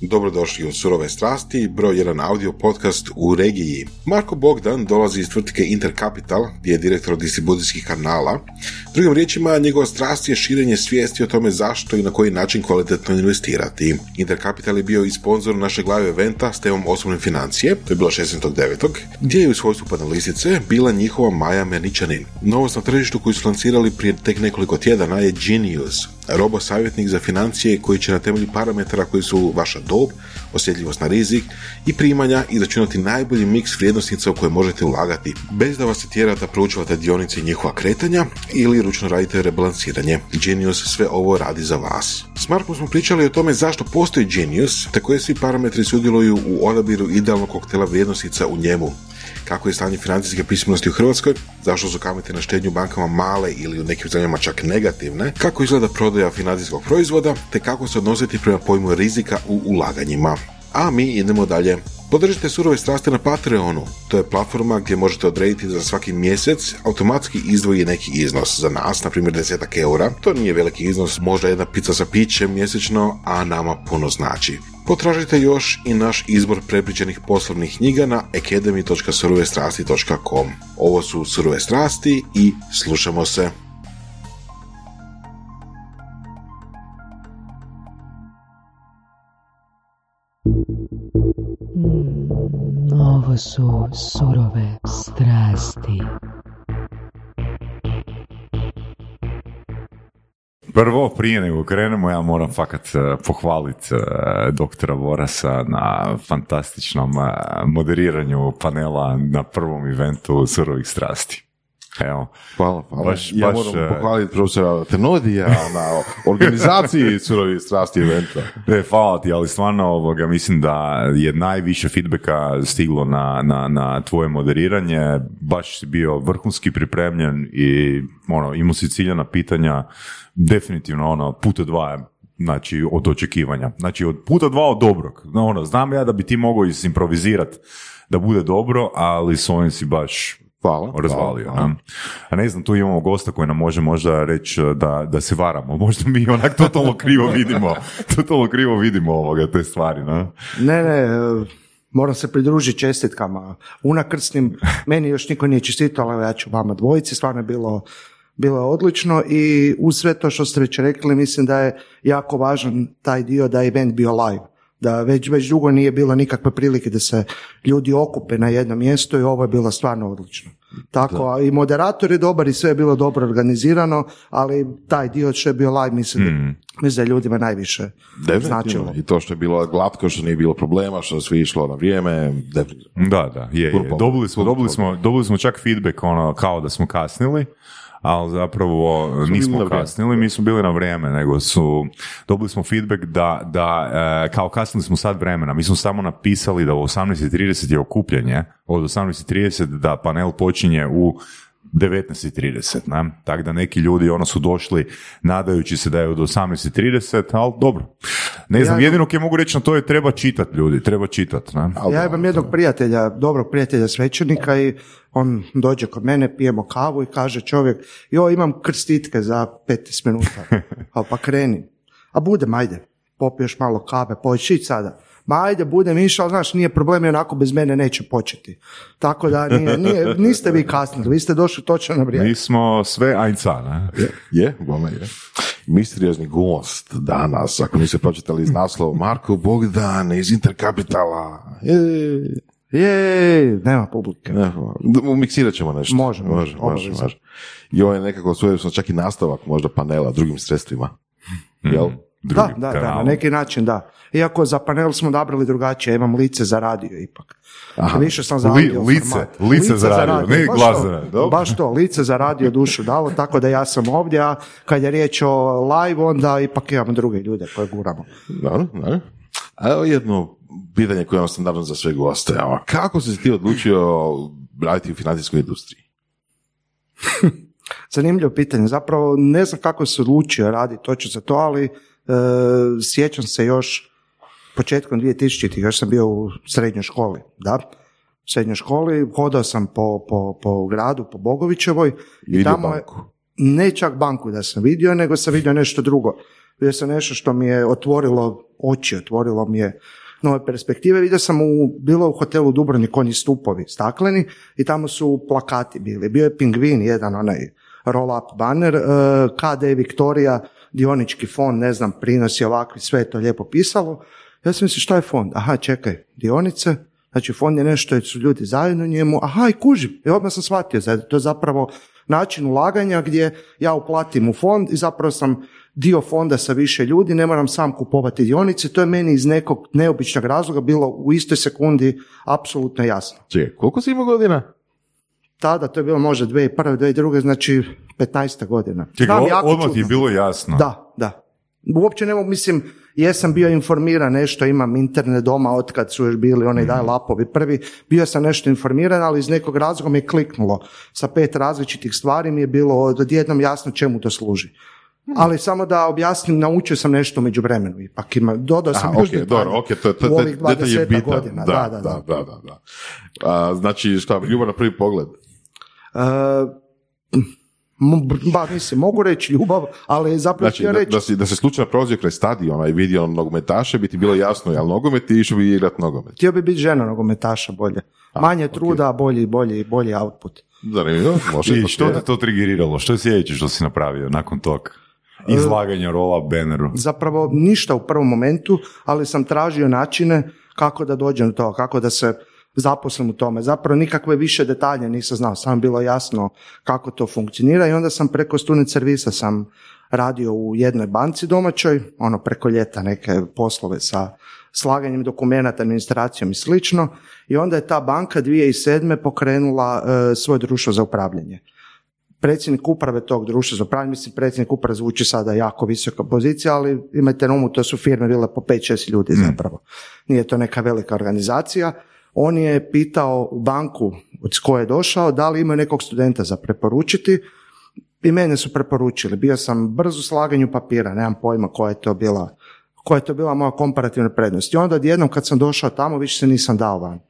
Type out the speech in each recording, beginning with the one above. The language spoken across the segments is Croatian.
Dobrodošli u Surove strasti, broj jedan audio podcast u regiji. Marko Bogdan dolazi iz tvrtke Intercapital, gdje je direktor distribucijskih kanala. Drugim riječima, njegova strast je širenje svijesti o tome zašto i na koji način kvalitetno investirati. Intercapital je bio i sponsor našeg live eventa s temom osobne financije, to je bilo 16.9. gdje je u svojstvu panelistice bila njihova Maja Merničanin. Novost na tržištu koju su lancirali prije tek nekoliko tjedana je Genius, robo savjetnik za financije koji će na temelju parametara koji su vaša dob, osjetljivost na rizik i primanja izračunati najbolji miks vrijednosnica u koje možete ulagati, bez da vas se tjera da proučavate dionice i njihova kretanja ili ručno radite rebalansiranje. Genius sve ovo radi za vas. S Markom smo pričali o tome zašto postoji Genius, te koje svi parametri sudjeluju u odabiru idealnog koktela vrijednosnica u njemu kako je stanje financijske pismenosti u Hrvatskoj, zašto su kamate na štednju bankama male ili u nekim zemljama čak negativne, kako izgleda prodaja financijskog proizvoda, te kako se odnositi prema pojmu rizika u ulaganjima. A mi idemo dalje. Podržite surove strasti na Patreonu. To je platforma gdje možete odrediti da za svaki mjesec automatski izdvoji neki iznos. Za nas, na primjer 10 eura, to nije veliki iznos, možda jedna pizza sa pićem mjesečno, a nama puno znači. Potražite još i naš izbor prepričanih poslovnih knjiga na academy.surovestrasti.com. Ovo su Surove strasti i slušamo se. Su surove strasti. Prvo, prije nego krenemo, ja moram fakat eh, pohvaliti eh, doktora Vorasa na fantastičnom eh, moderiranju panela na prvom eventu surovih strasti. Evo, Hvala, hvala. Baš- ja baš, moram e, pohvaliti profesora Tenodija na organizaciji surovi strasti eventa. Ne, hvala ti, ali stvarno ovoga, mislim da je najviše feedbacka stiglo na, na, na tvoje moderiranje, baš si bio vrhunski pripremljen i ono, imao si ciljana pitanja, definitivno ono, puta dva je, znači od očekivanja. Znači od puta dva od dobrog. No, ono, znam ja da bi ti mogao isimprovizirati da bude dobro, ali s ovim si baš Hvala. razvalio. hvala. A ne znam, tu imamo gosta koji nam može možda reći da, da se varamo. Možda mi onak totalno krivo vidimo, totalno krivo vidimo ovoga, te stvari. Ne? Ne, ne, e, moram se pridružiti čestitkama. Unakrsnim, meni još niko nije čestitao, ali ja ću vama dvojici, stvarno je bilo, bilo je odlično i uz sve to što ste već rekli, mislim da je jako važan taj dio da je event bio live. Da već, već dugo nije bilo nikakve prilike da se ljudi okupe na jednom mjestu i ovo je bilo stvarno odlično. Tako, a i moderator je dobar i sve je bilo dobro organizirano, ali taj dio što je bio live, mislim, da, mislim da je ljudima najviše Definitivno. značilo. I to što je bilo glatko, što nije bilo problema, što je sve išlo na vrijeme, definitivno. Da, da, je, je. Dobili smo, dobili, smo, dobili smo čak feedback ono, kao da smo kasnili, ali zapravo na nismo kasnili, mi smo bili na vrijeme, nego su, dobili smo feedback da, da e, kao kasnili smo sad vremena, mi smo samo napisali da u 18.30 je okupljanje, od 18.30 da panel počinje u 19.30, ne? Tako da neki ljudi ono su došli nadajući se da je od 18.30, ali dobro. Ne znam, Ja- jedino kaj mogu reći na to je treba čitat ljudi, treba čitat, ne? Ja imam jednog prijatelja, dobrog prijatelja svećenika i on dođe kod mene, pijemo kavu i kaže čovjek, jo imam krstitke za 15 minuta, a pa kreni. A budem, ajde, popiješ malo kave, pođeš ići sada. Ma ajde, budem išao, ali znaš, nije problem i onako bez mene neće početi. Tako da nije, nije, niste vi kasnili, vi ste došli točno na vrijeme. Mi smo sve ajca, ne? Je, bome je. Misteriozni gost danas, ako niste pročitali iz naslova, Marko Bogdan iz Interkapitala. Je, Je, nema publike. miksirat ćemo nešto. Može, može, može, može. I ovo je nekako svojevrsno čak i nastavak možda panela drugim sredstvima. Jel? Da, Drugim da, da, na neki način da. Iako za panel smo odabrali drugačije, ja imam lice za radio ipak. Aha. Više sam za Li- lice, format. lice za radio, ne baš glas za radio. Baš to, lice za radio dušu dalo, tako da ja sam ovdje, a kad je riječ o live, onda ipak imamo druge ljude koje guramo. Dobro, dobro. A evo jedno pitanje koje imam standardno za sve goste. Kako si se ti odlučio raditi u financijskoj industriji? Zanimljivo pitanje, zapravo ne znam kako se odlučio raditi točno za to, ali sjećam se još početkom 2000-ih, još sam bio u srednjoj školi, da, u srednjoj školi, hodao sam po, po, po gradu, po Bogovićevoj i tamo je, ne čak banku da sam vidio, nego sam vidio nešto drugo. Vidio sam nešto što mi je otvorilo oči, otvorilo mi je nove perspektive. Vidio sam u, bilo u hotelu Dubrovnik oni stupovi stakleni i tamo su plakati bili. Bio je pingvin, jedan onaj roll-up banner, eh, KD Viktorija, dionički fond, ne znam, prinosi ovakvi, sve je to lijepo pisalo. Ja sam mislio, šta je fond? Aha, čekaj, dionice, znači fond je nešto jer su ljudi zajedno njemu, aha, i kužim. I odmah sam shvatio, to je zapravo način ulaganja gdje ja uplatim u fond i zapravo sam dio fonda sa više ljudi, ne moram sam kupovati dionice, to je meni iz nekog neobičnog razloga bilo u istoj sekundi apsolutno jasno. Čekaj, koliko si imao godina? Tada, to je bilo možda 2001. 2002. znači 15. godina. Čekaj, jako odmah ti je bilo jasno. Da, da. Uopće ne mogu, mislim, jesam bio informiran nešto, imam internet doma od kad su još bili onaj daj lapovi prvi, bio sam nešto informiran, ali iz nekog razloga mi je kliknulo. Sa pet različitih stvari mi je bilo odjednom jasno čemu to služi. Ali samo da objasnim, naučio sam nešto među vremenu ipak. Ima, dodao sam Aha, još ok, detalje dobro, ok, to, to, u to, ovih detalj je 20 bitan. godina. Da, Da, da, da, da, da, da. A, znači, šta, ljubav na prvi pogled? E, ba, mislim, mogu reći ljubav, ali zapravo Znači, htio da, reći, da, si, da se slučajno prolazio kraj stadiona i vidio nogometaše, bi ti bilo jasno, jel nogomet i išao bi igrat nogomet. htio bi biti žena nogometaša bolje. Manje truda, bolji, bolji, bolji output. Zanimljivo, može. I to što je. te to trigeriralo? Što je sljedeće što si napravio nakon tog izlaganja rola banneru? Zapravo ništa u prvom momentu, ali sam tražio načine kako da dođem do toga, kako da se zaposlim u tome. Zapravo nikakve više detalje nisam znao, samo bilo jasno kako to funkcionira i onda sam preko student servisa sam radio u jednoj banci domaćoj, ono preko ljeta neke poslove sa slaganjem dokumenata, administracijom i slično i onda je ta banka 2007. pokrenula e, svoje društvo za upravljanje predsjednik uprave tog društva za upravljanje, mislim predsjednik uprave zvuči sada jako visoka pozicija, ali imajte na umu, to su firme bile po 5-6 ljudi zapravo. Nije to neka velika organizacija. On je pitao banku od koje je došao da li imaju nekog studenta za preporučiti i mene su preporučili. Bio sam brzo slaganju papira, nemam pojma koja je to bila koja je to bila moja komparativna prednost. I onda odjednom kad sam došao tamo više se nisam dao van.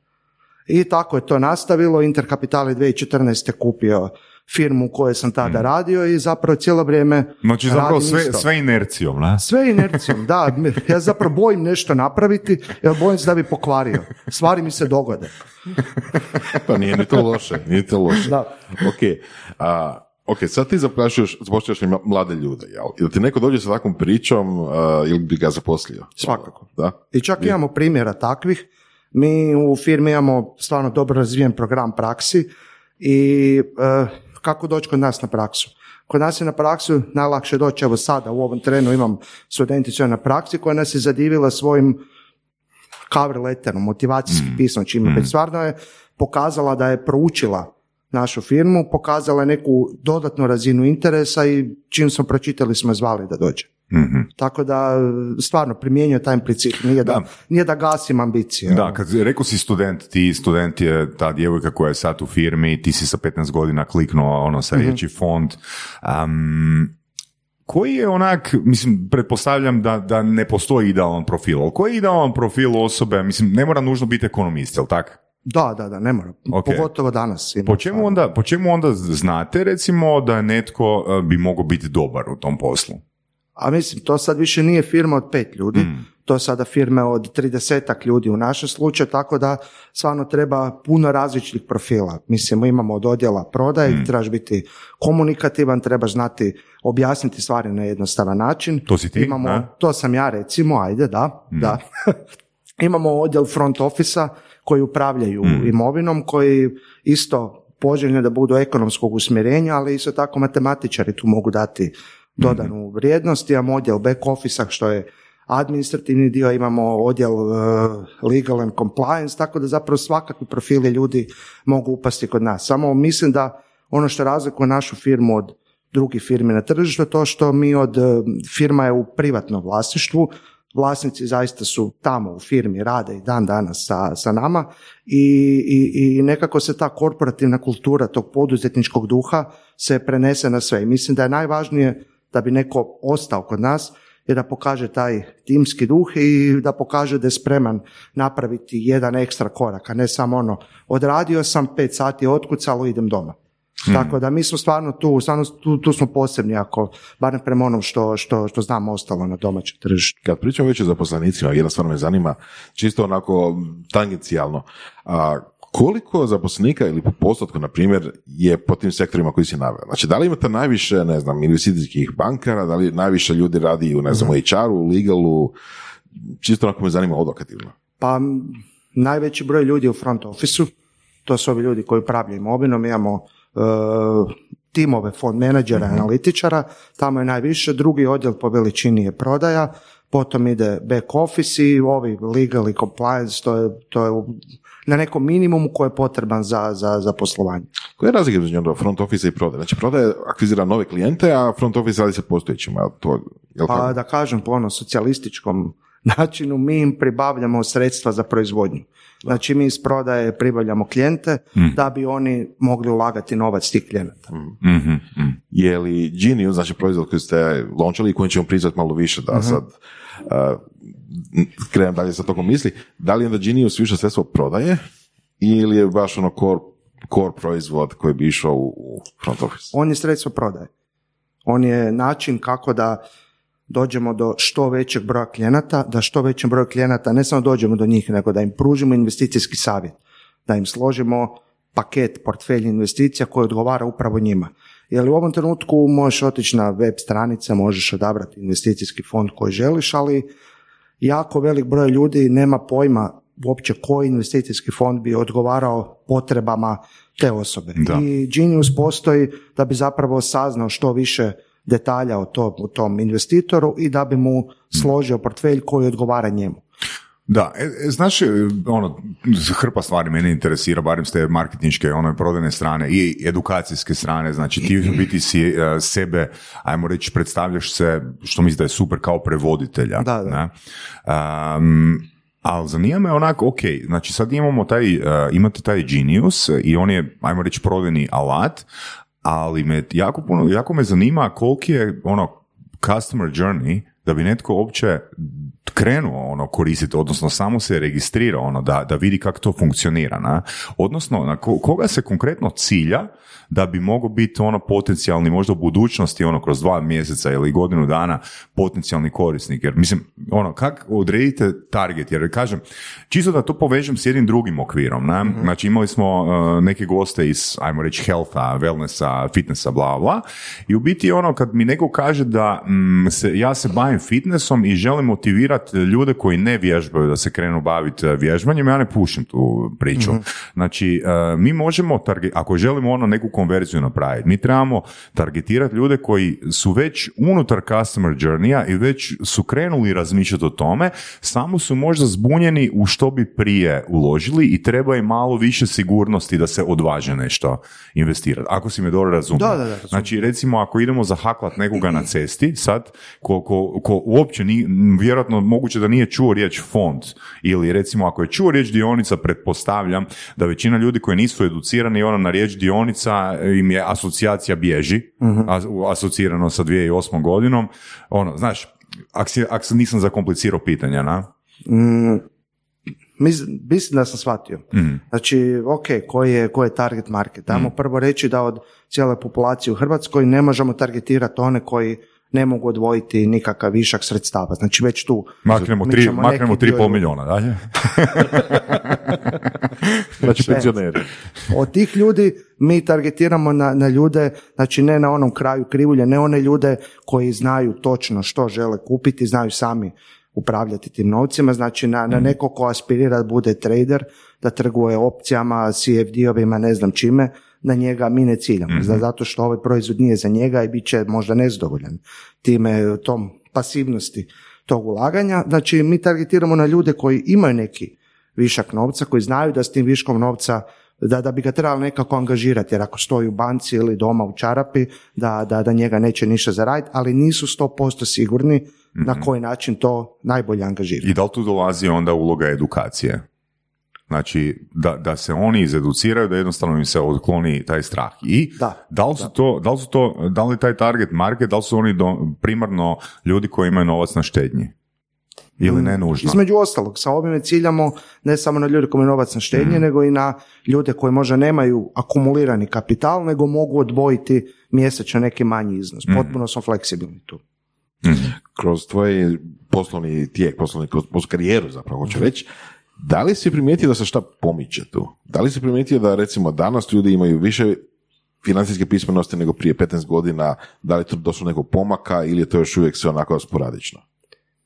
I tako je to nastavilo. Interkapital je 2014. kupio firmu u kojoj sam tada radio i zapravo cijelo vrijeme Znači zapravo sve, isto. sve inercijom, ne? Sve inercijom, da. Ja zapravo bojim nešto napraviti, jer bojim se da bi pokvario. Stvari mi se dogode. Pa nije ni to loše, nije to loše. Da. Ok, a, ok, sad ti zaprašuješ, zapošljaš mlade ljude, jel? Ili ti neko dođe sa takvom pričom a, ili bi ga zaposlio? Svakako. Da? I čak imamo primjera takvih. Mi u firmi imamo stvarno dobro razvijen program praksi i e, kako doći kod nas na praksu. Kod nas je na praksu najlakše doći, evo sada u ovom trenu imam studenticu na praksi koja nas je zadivila svojim cover letterom, motivacijskim pismom, čime već stvarno je pokazala da je proučila našu firmu, pokazala je neku dodatnu razinu interesa i čim smo pročitali smo zvali da dođe. Mhm. Tako da stvarno primjenjuje taj princip, nije da, Da. nije da gasim ambicije. Da, kad rekao si student, ti student je ta djevojka koja je sad u firmi, ti si sa 15 godina kliknuo ono sa riječi fond. Am, koji je onak, mislim, pretpostavljam da, da ne postoji idealan profil, ali koji je idealan profil osobe, mislim, ne mora nužno biti ekonomist, jel tak? Da, da, da, ne mora. Ok. Pogotovo danas. Po čemu, onda, po čemu onda znate, recimo, da netko eh, bi mogao biti dobar u tom poslu? A mislim, to sad više nije firma od pet ljudi, to je sada firme od tridesetak ljudi u našem slučaju, tako da stvarno treba puno različitih profila. Mislim, imamo od odjela prodaje, trebaš biti komunikativan, trebaš znati objasniti stvari na jednostavan način. To si ti, Imamo, to sam ja recimo, ajde, da, da. Imamo odjel front office koji upravljaju imovinom, koji isto poželjno da budu ekonomskog usmjerenja, ali isto tako matematičari tu mogu dati dodanu vrijednost. Imamo odjel back office što je administrativni dio, imamo odjel uh, legal and compliance, tako da zapravo svakakvi profili ljudi mogu upasti kod nas. Samo mislim da ono što razlikuje našu firmu od drugih firmi na tržištu je to što mi od uh, firma je u privatnom vlasništvu, vlasnici zaista su tamo u firmi, rade i dan danas sa, sa nama i, i, i nekako se ta korporativna kultura tog poduzetničkog duha se prenese na sve. I mislim da je najvažnije da bi neko ostao kod nas je da pokaže taj timski duh i da pokaže da je spreman napraviti jedan ekstra korak, a ne samo ono, odradio sam pet sati, otkucalo, idem doma. Tako da mi smo stvarno tu, stvarno tu, tu smo posebni ako, barem prema onom što, što, što znam ostalo na domaćem tržištu. Kad pričamo već o zaposlenicima, jedna stvar me zanima, čisto onako tangencijalno, a koliko zaposlenika ili po postotku, na primjer, je po tim sektorima koji si naveo? Znači, da li imate najviše, ne znam, investicijskih bankara, da li najviše ljudi radi u, ne znam, u HR-u, u legalu, čisto onako me zanima odokativno. Pa najveći broj ljudi u front office to su ovi ljudi koji upravljaju imovinom, imamo e, timove fond menadžera, analitičara, tamo je najviše, drugi odjel po veličini je prodaja, potom ide back office i ovi legal i compliance, to je, to je u- na nekom minimumu koji je potreban za, za, za poslovanje. Koja je razlika između front office i prodaje? Znači, prodaje akvizira nove klijente, a front office radi se postojećima. To, jel Pa da kažem po ono socijalističkom načinu, mi im pribavljamo sredstva za proizvodnju. Znači mi iz prodaje pribavljamo klijente da bi oni mogli ulagati novac tih klijenata. Mhm, mhm. Je li Genius, znači proizvod koji ste launchali i koji ćemo priznati malo više da sad uh, krenem dalje sa tokom misli, da li onda Genius više sredstvo prodaje ili je baš ono core, core proizvod koji bi išao u, u front office? On je sredstvo prodaje. On je način kako da dođemo do što većeg broja klijenata, da što većem broju klijenata ne samo dođemo do njih, nego da im pružimo investicijski savjet, da im složimo paket, portfelj investicija koji odgovara upravo njima. Jer u ovom trenutku možeš otići na web stranice, možeš odabrati investicijski fond koji želiš, ali jako velik broj ljudi nema pojma uopće koji investicijski fond bi odgovarao potrebama te osobe. Da. I Genius postoji da bi zapravo saznao što više detalja o tom, o tom investitoru i da bi mu složio portfelj koji odgovara njemu. Da, e, e, znaš, e, ono, hrpa stvari mene interesira, barem s te marketinške, ono, prodajne strane i edukacijske strane, znači ti u biti si e, sebe, ajmo reći, predstavljaš se, što mislim da je super, kao prevoditelja. Da, da. ne? Um, ali zanima me onako, ok, znači sad imamo taj, e, imate taj Genius i on je, ajmo reći, prodajni alat, ali me jako, puno, jako me zanima koliki je ono customer journey da bi netko uopće krenuo ono koristiti, odnosno samo se registrira ono da, da vidi kako to funkcionira. Na? Odnosno, na ko- koga se konkretno cilja da bi mogao biti ono potencijalni, možda u budućnosti, ono kroz dva mjeseca ili godinu dana potencijalni korisnik. Jer mislim, ono, kako odredite target? Jer kažem, čisto da to povežem s jednim drugim okvirom. Na? Znači imali smo uh, neke goste iz, ajmo reći, healtha, wellnessa, fitnessa, bla, bla. I u biti ono, kad mi neko kaže da mm, se, ja se bavim fitnessom i želim motivirati ljude koji ne vježbaju da se krenu baviti uh, vježbanjem, ja ne pušim tu priču. Znači, uh, mi možemo, targe- ako želimo ono neku konverziju napraviti, mi trebamo targetirati ljude koji su već unutar customer journeya i već su krenuli razmišljati o tome, samo su možda zbunjeni u što bi prije uložili i treba im malo više sigurnosti da se odvaže nešto investirati. Ako si me dobro razumio. Da, da, da. Znači, recimo, ako idemo zahaklat nekoga na cesti, sad, ko, ko, ko uopće ni, vjerojatno moguće da nije čuo riječ fond, ili recimo ako je čuo riječ dionica, pretpostavljam da većina ljudi koji nisu educirani, ono na riječ dionica im je asocijacija bježi, as- asocirano sa 2008. godinom, ono, znaš, ako ako nisam zakomplicirao pitanja, na? Mm, mis- mislim da sam shvatio. Znači, ok, koji je, koji je target market? Dajmo prvo reći da od cijele populacije u Hrvatskoj ne možemo targetirati one koji ne mogu odvojiti nikakav višak sredstava. Znači, već tu Maknemo mi tri, ćemo maknemo neki tri dio- pol milijuna, dalje? Znači, penzioneri. Od tih ljudi mi targetiramo na, na ljude, znači ne na onom kraju krivulje, ne one ljude koji znaju točno što žele kupiti, znaju sami upravljati tim novcima, znači na, na neko ko aspirira da bude trader, da trguje opcijama, CFD-ovima, ne znam čime, na njega mi ne ciljamo, za- zato što ovaj proizvod nije za njega i bit će možda nezadovoljan time, tom pasivnosti tog ulaganja. Znači mi targetiramo na ljude koji imaju neki višak novca, koji znaju da s tim viškom novca da, da bi ga trebalo nekako angažirati, jer ako stoji u banci ili doma u čarapi, da, da, da njega neće ništa zaraditi, ali nisu 100% sigurni na koji način to najbolje angažirati. I da li tu dolazi onda uloga edukacije? Znači, da, da se oni izeduciraju, da jednostavno im se otkloni taj strah. I Da, li su to, da li su to, da li taj target market, da li su oni do, primarno ljudi koji imaju novac na štednji? Ili ne nužno? Između ostalog, sa ovime ciljamo ne samo na ljude koji imaju novac na štednje, nego i na ljude koji možda nemaju akumulirani kapital, nego mogu odvojiti mjesečno neki manji iznos. Potpuno smo fleksibilni tu. Kroz tvoj poslovni tijek, poslovni, kroz, kroz karijeru zapravo hoću reći, da li si primijetio da se šta pomiče tu? Da li si primijetio da recimo danas ljudi imaju više financijske pismenosti nego prije 15 godina, da li je tu došlo nekog pomaka ili je to još uvijek sve onako sporadično?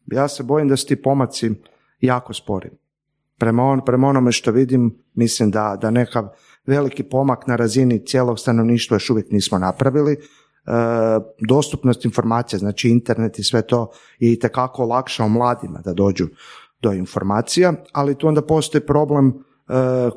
Ja se bojim da su ti pomaci jako spori. Prema, on, prema onome što vidim, mislim da, da nekav veliki pomak na razini cijelog stanovništva još uvijek nismo napravili. E, dostupnost informacija, znači internet i sve to je itekako olakšao mladima da dođu do informacija, ali tu onda postoji problem e,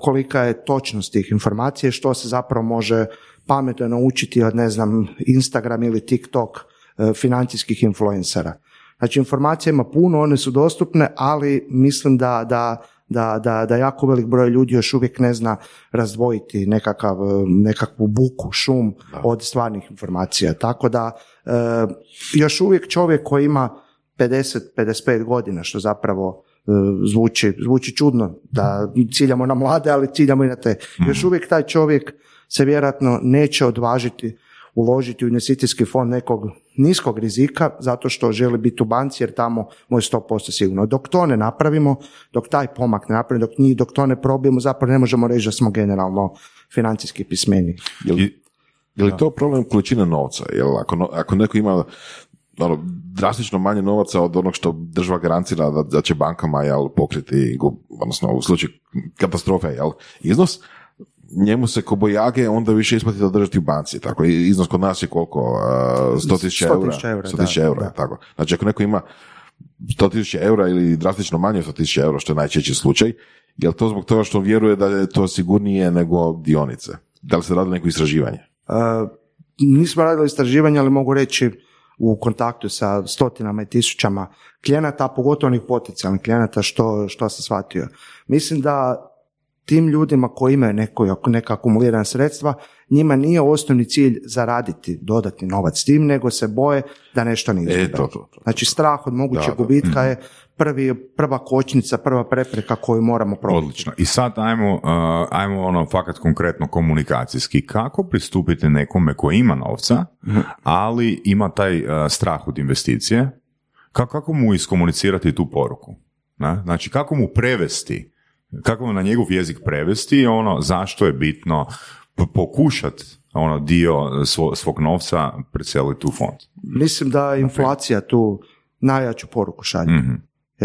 kolika je točnost tih informacija i što se zapravo može pametno naučiti od, ne znam, Instagram ili TikTok e, financijskih influencera. Znači informacija ima puno, one su dostupne, ali mislim da, da, da, da, da jako velik broj ljudi još uvijek ne zna razdvojiti nekakav, e, nekakvu buku, šum od stvarnih informacija. Tako da još uvijek čovjek koji ima 50-55 godina, što zapravo zvuči, zvuči čudno da ciljamo na mlade, ali ciljamo i na te. Još uvijek taj čovjek se vjerojatno neće odvažiti uložiti u investicijski fond nekog niskog rizika zato što želi biti u banci jer tamo mu je 100% sigurno. Dok to ne napravimo, dok taj pomak ne napravimo, dok, njih, dok to ne probijemo, zapravo ne možemo reći da smo generalno financijski pismeni. Je li to problem količine novca? Jel ako, ako neko ima ono, drastično manje novaca od onog što država garancira da, da će bankama jel, pokriti, odnosno u slučaju katastrofe jel, iznos, njemu se ko bojage onda više isplati da držati u banci. Tako, i iznos kod nas je koliko? Uh, 100.000 eura? 100.000 eura, 100.000 da, eura, da. tako. Znači ako neko ima 100.000 eura ili drastično manje od 100.000 eura, što je najčešći slučaj, je to zbog toga što vjeruje da je to sigurnije nego dionice? Da li se radi neko istraživanje? E, nismo radili istraživanja, ali mogu reći u kontaktu sa stotinama i tisućama klijenata, a pogotovo onih potencijalnih klijenata što, što sam shvatio. Mislim da tim ljudima koji imaju neko, neka akumulirana sredstva, njima nije osnovni cilj zaraditi dodatni novac tim, nego se boje da nešto ne izgube. E, to, to, to. Znači strah od mogućeg gubitka je prvi, prva kočnica, prva prepreka koju moramo probiti. Odlično. I sad ajmo, uh, ajmo ono fakat konkretno komunikacijski. Kako pristupiti nekome ko ima novca, ali ima taj uh, strah od investicije? Kako, kako mu iskomunicirati tu poruku? Ne? Znači, kako mu prevesti, kako mu na njegov jezik prevesti ono zašto je bitno p- pokušat ono dio svo- svog novca preseliti u fond. Mislim da inflacija tu najjaču poruku šalje. Mhm.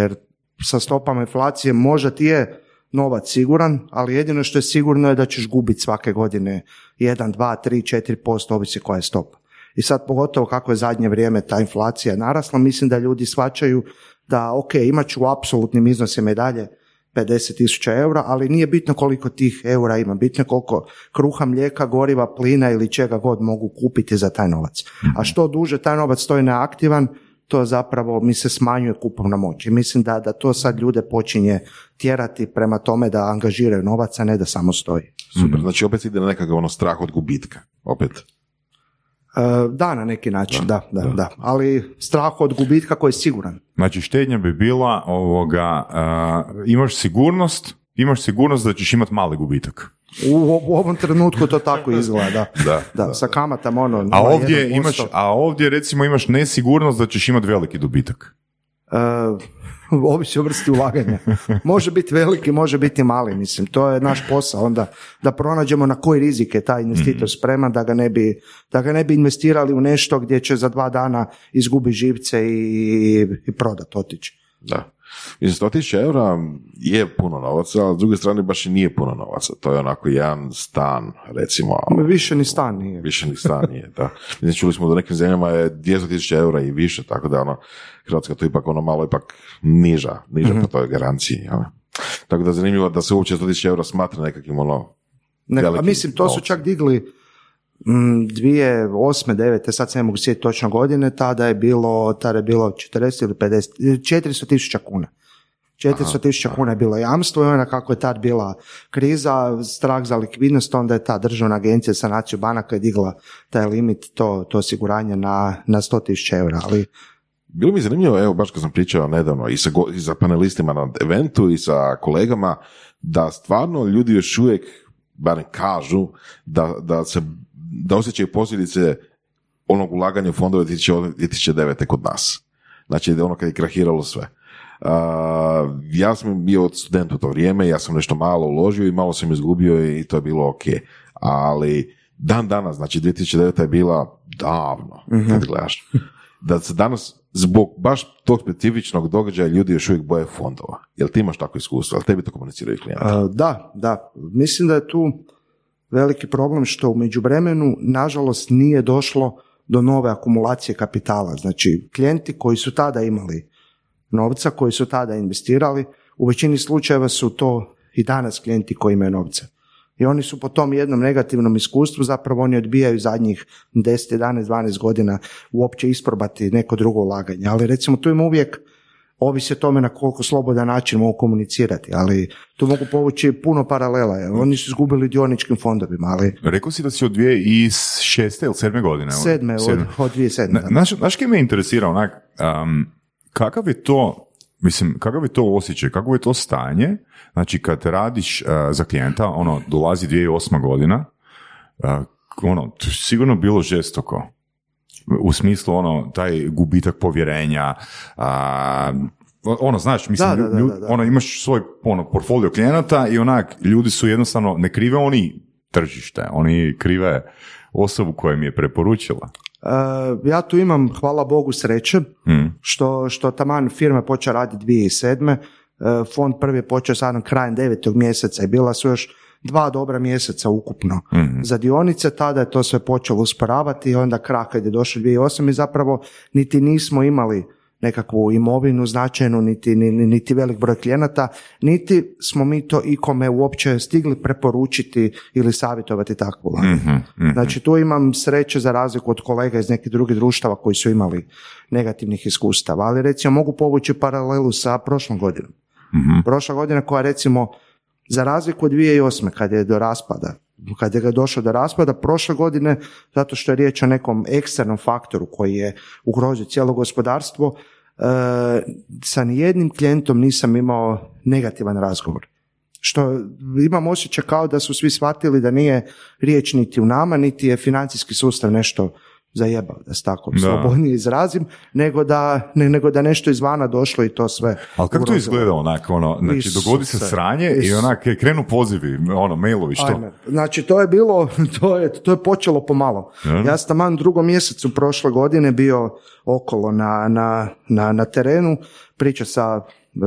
Jer sa stopama inflacije možda ti je novac siguran, ali jedino što je sigurno je da ćeš gubiti svake godine 1, 2, 3, 4%, ovisi koja je stopa. I sad pogotovo kako je zadnje vrijeme ta inflacija narasla, mislim da ljudi shvaćaju da ok, imat ću u apsolutnim iznosima i dalje 50 tisuća eura, ali nije bitno koliko tih eura ima, bitno je koliko kruha, mlijeka, goriva, plina ili čega god mogu kupiti za taj novac. A što duže taj novac stoji neaktivan, to zapravo mi se smanjuje kupovna moć. I mislim da, da to sad ljude počinje tjerati prema tome da angažiraju novac, a ne da samo stoji. Super, znači opet ide na nekakav ono strah od gubitka. Opet. E, da, na neki način, da, da, da. Ali strah od gubitka koji je siguran. Znači, štednja bi bila ovoga, uh, imaš sigurnost, imaš sigurnost da ćeš imati mali gubitak. U, u ovom trenutku to tako izgleda. Da, Da, sa kamatama ono... A ovdje 0,1%. imaš, a ovdje recimo imaš nesigurnost da ćeš imati veliki dobitak. E, ovisi o vrsti ulaganja. Može biti veliki, može biti mali, mislim. To je naš posao onda da pronađemo na koji rizik je taj investitor spreman da ga ne bi, da ga ne bi investirali u nešto gdje će za dva dana izgubiti živce i, i prodat, otići. Da. Mislim, 100.000 eura je puno novaca, ali s druge strane baš i nije puno novaca. To je onako jedan stan, recimo, Više ni stan nije. više ni stan nije. Da. Mislim, čuli smo da u nekim zemljama je 200.000 eura i više, tako da ono, Hrvatska to ipak ono malo ipak niža, niža po toj garanciji. jel? Tako da je zanimljivo da se uopće 100.000 eura smatra nekakvim ono, Ne, a mislim, to su čak digli dvije, osme, devete, sad se ne mogu sjetiti točno godine, tada je bilo, tada je bilo 40 ili 50, 400 tisuća kuna. 400 tisuća kuna je bilo jamstvo i onda kako je tad bila kriza, strah za likvidnost, onda je ta državna agencija za sanaciju banaka je digla taj limit, to, to osiguranje na, na 100 tisuća eura, ali bilo mi zanimljivo, evo baš kad sam pričao nedavno i sa, go- i sa panelistima na eventu i sa kolegama, da stvarno ljudi još uvijek, barem kažu, da, da se da osjećaju posljedice onog ulaganja u fondove 2009. kod nas. Znači, ono kad je krahiralo sve. Uh, ja sam bio student u to vrijeme, ja sam nešto malo uložio i malo sam izgubio i to je bilo ok. Ali dan danas, znači 2009. je bila davno, kad gledaš. Da se danas zbog baš tog specifičnog događaja ljudi još uvijek boje fondova. Jel ti imaš takvo iskustvo? Jel tebi to komuniciraju klijenti? A, Da, da. Mislim da je tu veliki problem što u međuvremenu, nažalost, nije došlo do nove akumulacije kapitala. Znači, klijenti koji su tada imali novca, koji su tada investirali, u većini slučajeva su to i danas klijenti koji imaju novca. I oni su po tom jednom negativnom iskustvu zapravo oni odbijaju zadnjih 10, 11, 12 godina uopće isprobati neko drugo ulaganje. Ali recimo tu im uvijek ovisi o tome na koliko slobodan način mogu komunicirati, ali tu mogu povući puno paralela. Oni su izgubili dioničkim fondovima, ali Rekao si da si od 2006. ili 7. godine? sedme, od, Sedme. od 2007. Na- Znaš, znaš kaj me interesira onak, um, kakav je to, mislim, kakav je to osjećaj, kako je to stanje, znači kad radiš uh, za klijenta, ono, dolazi 2008. godina, uh, ono, to je sigurno bilo žestoko. U smislu, ono, taj gubitak povjerenja, a, ono, znaš, mislim, Da, da, da, ljud- da, da. ono, imaš svoj ono, portfolio klijenata i onak, ljudi su jednostavno, ne krive oni tržište, oni krive osobu koja im je preporučila. E, ja tu imam, hvala Bogu, sreće, Mm. što, što taman firma počela raditi 2007. E, Fond prvi je počeo sad krajem devetog mjeseca i bila su još dva dobra mjeseca ukupno Mhm. za dionice, tada je to sve počelo usporavati i onda krah kad je došao 2008 i zapravo niti nismo imali nekakvu imovinu značajnu, niti, ni- ni- niti velik broj klijenata, niti smo mi to ikome uopće stigli preporučiti ili savjetovati takvu. Mhm, mhm. Znači tu imam sreće za razliku od kolega iz nekih drugih društava koji su imali negativnih iskustava, ali recimo mogu povući paralelu sa prošlom godinom. Mhm. Prošla godina koja recimo za razliku od 2008. kad je do raspada, kad je došlo do raspada, prošle godine, zato što je riječ o nekom eksternom faktoru koji je ugrozio cijelo gospodarstvo, e, sa nijednim klijentom nisam imao negativan razgovor. Što imam osjećaj kao da su svi shvatili da nije riječ niti u nama, niti je financijski sustav nešto zajebao, da se tako Da. slobodnije izrazim, nego da, ne- nego da nešto izvana došlo i to sve. Ali kako to izgleda onak, ono, znači Isuse. dogodi se sranje i onak krenu pozivi, ono, mailovi, što? Ajme. Znači, to je bilo, to je, to je počelo pomalo. Ja. Ja sam taman u drugom mjesecu prošle godine bio okolo na, na, na, na terenu, priča sa e,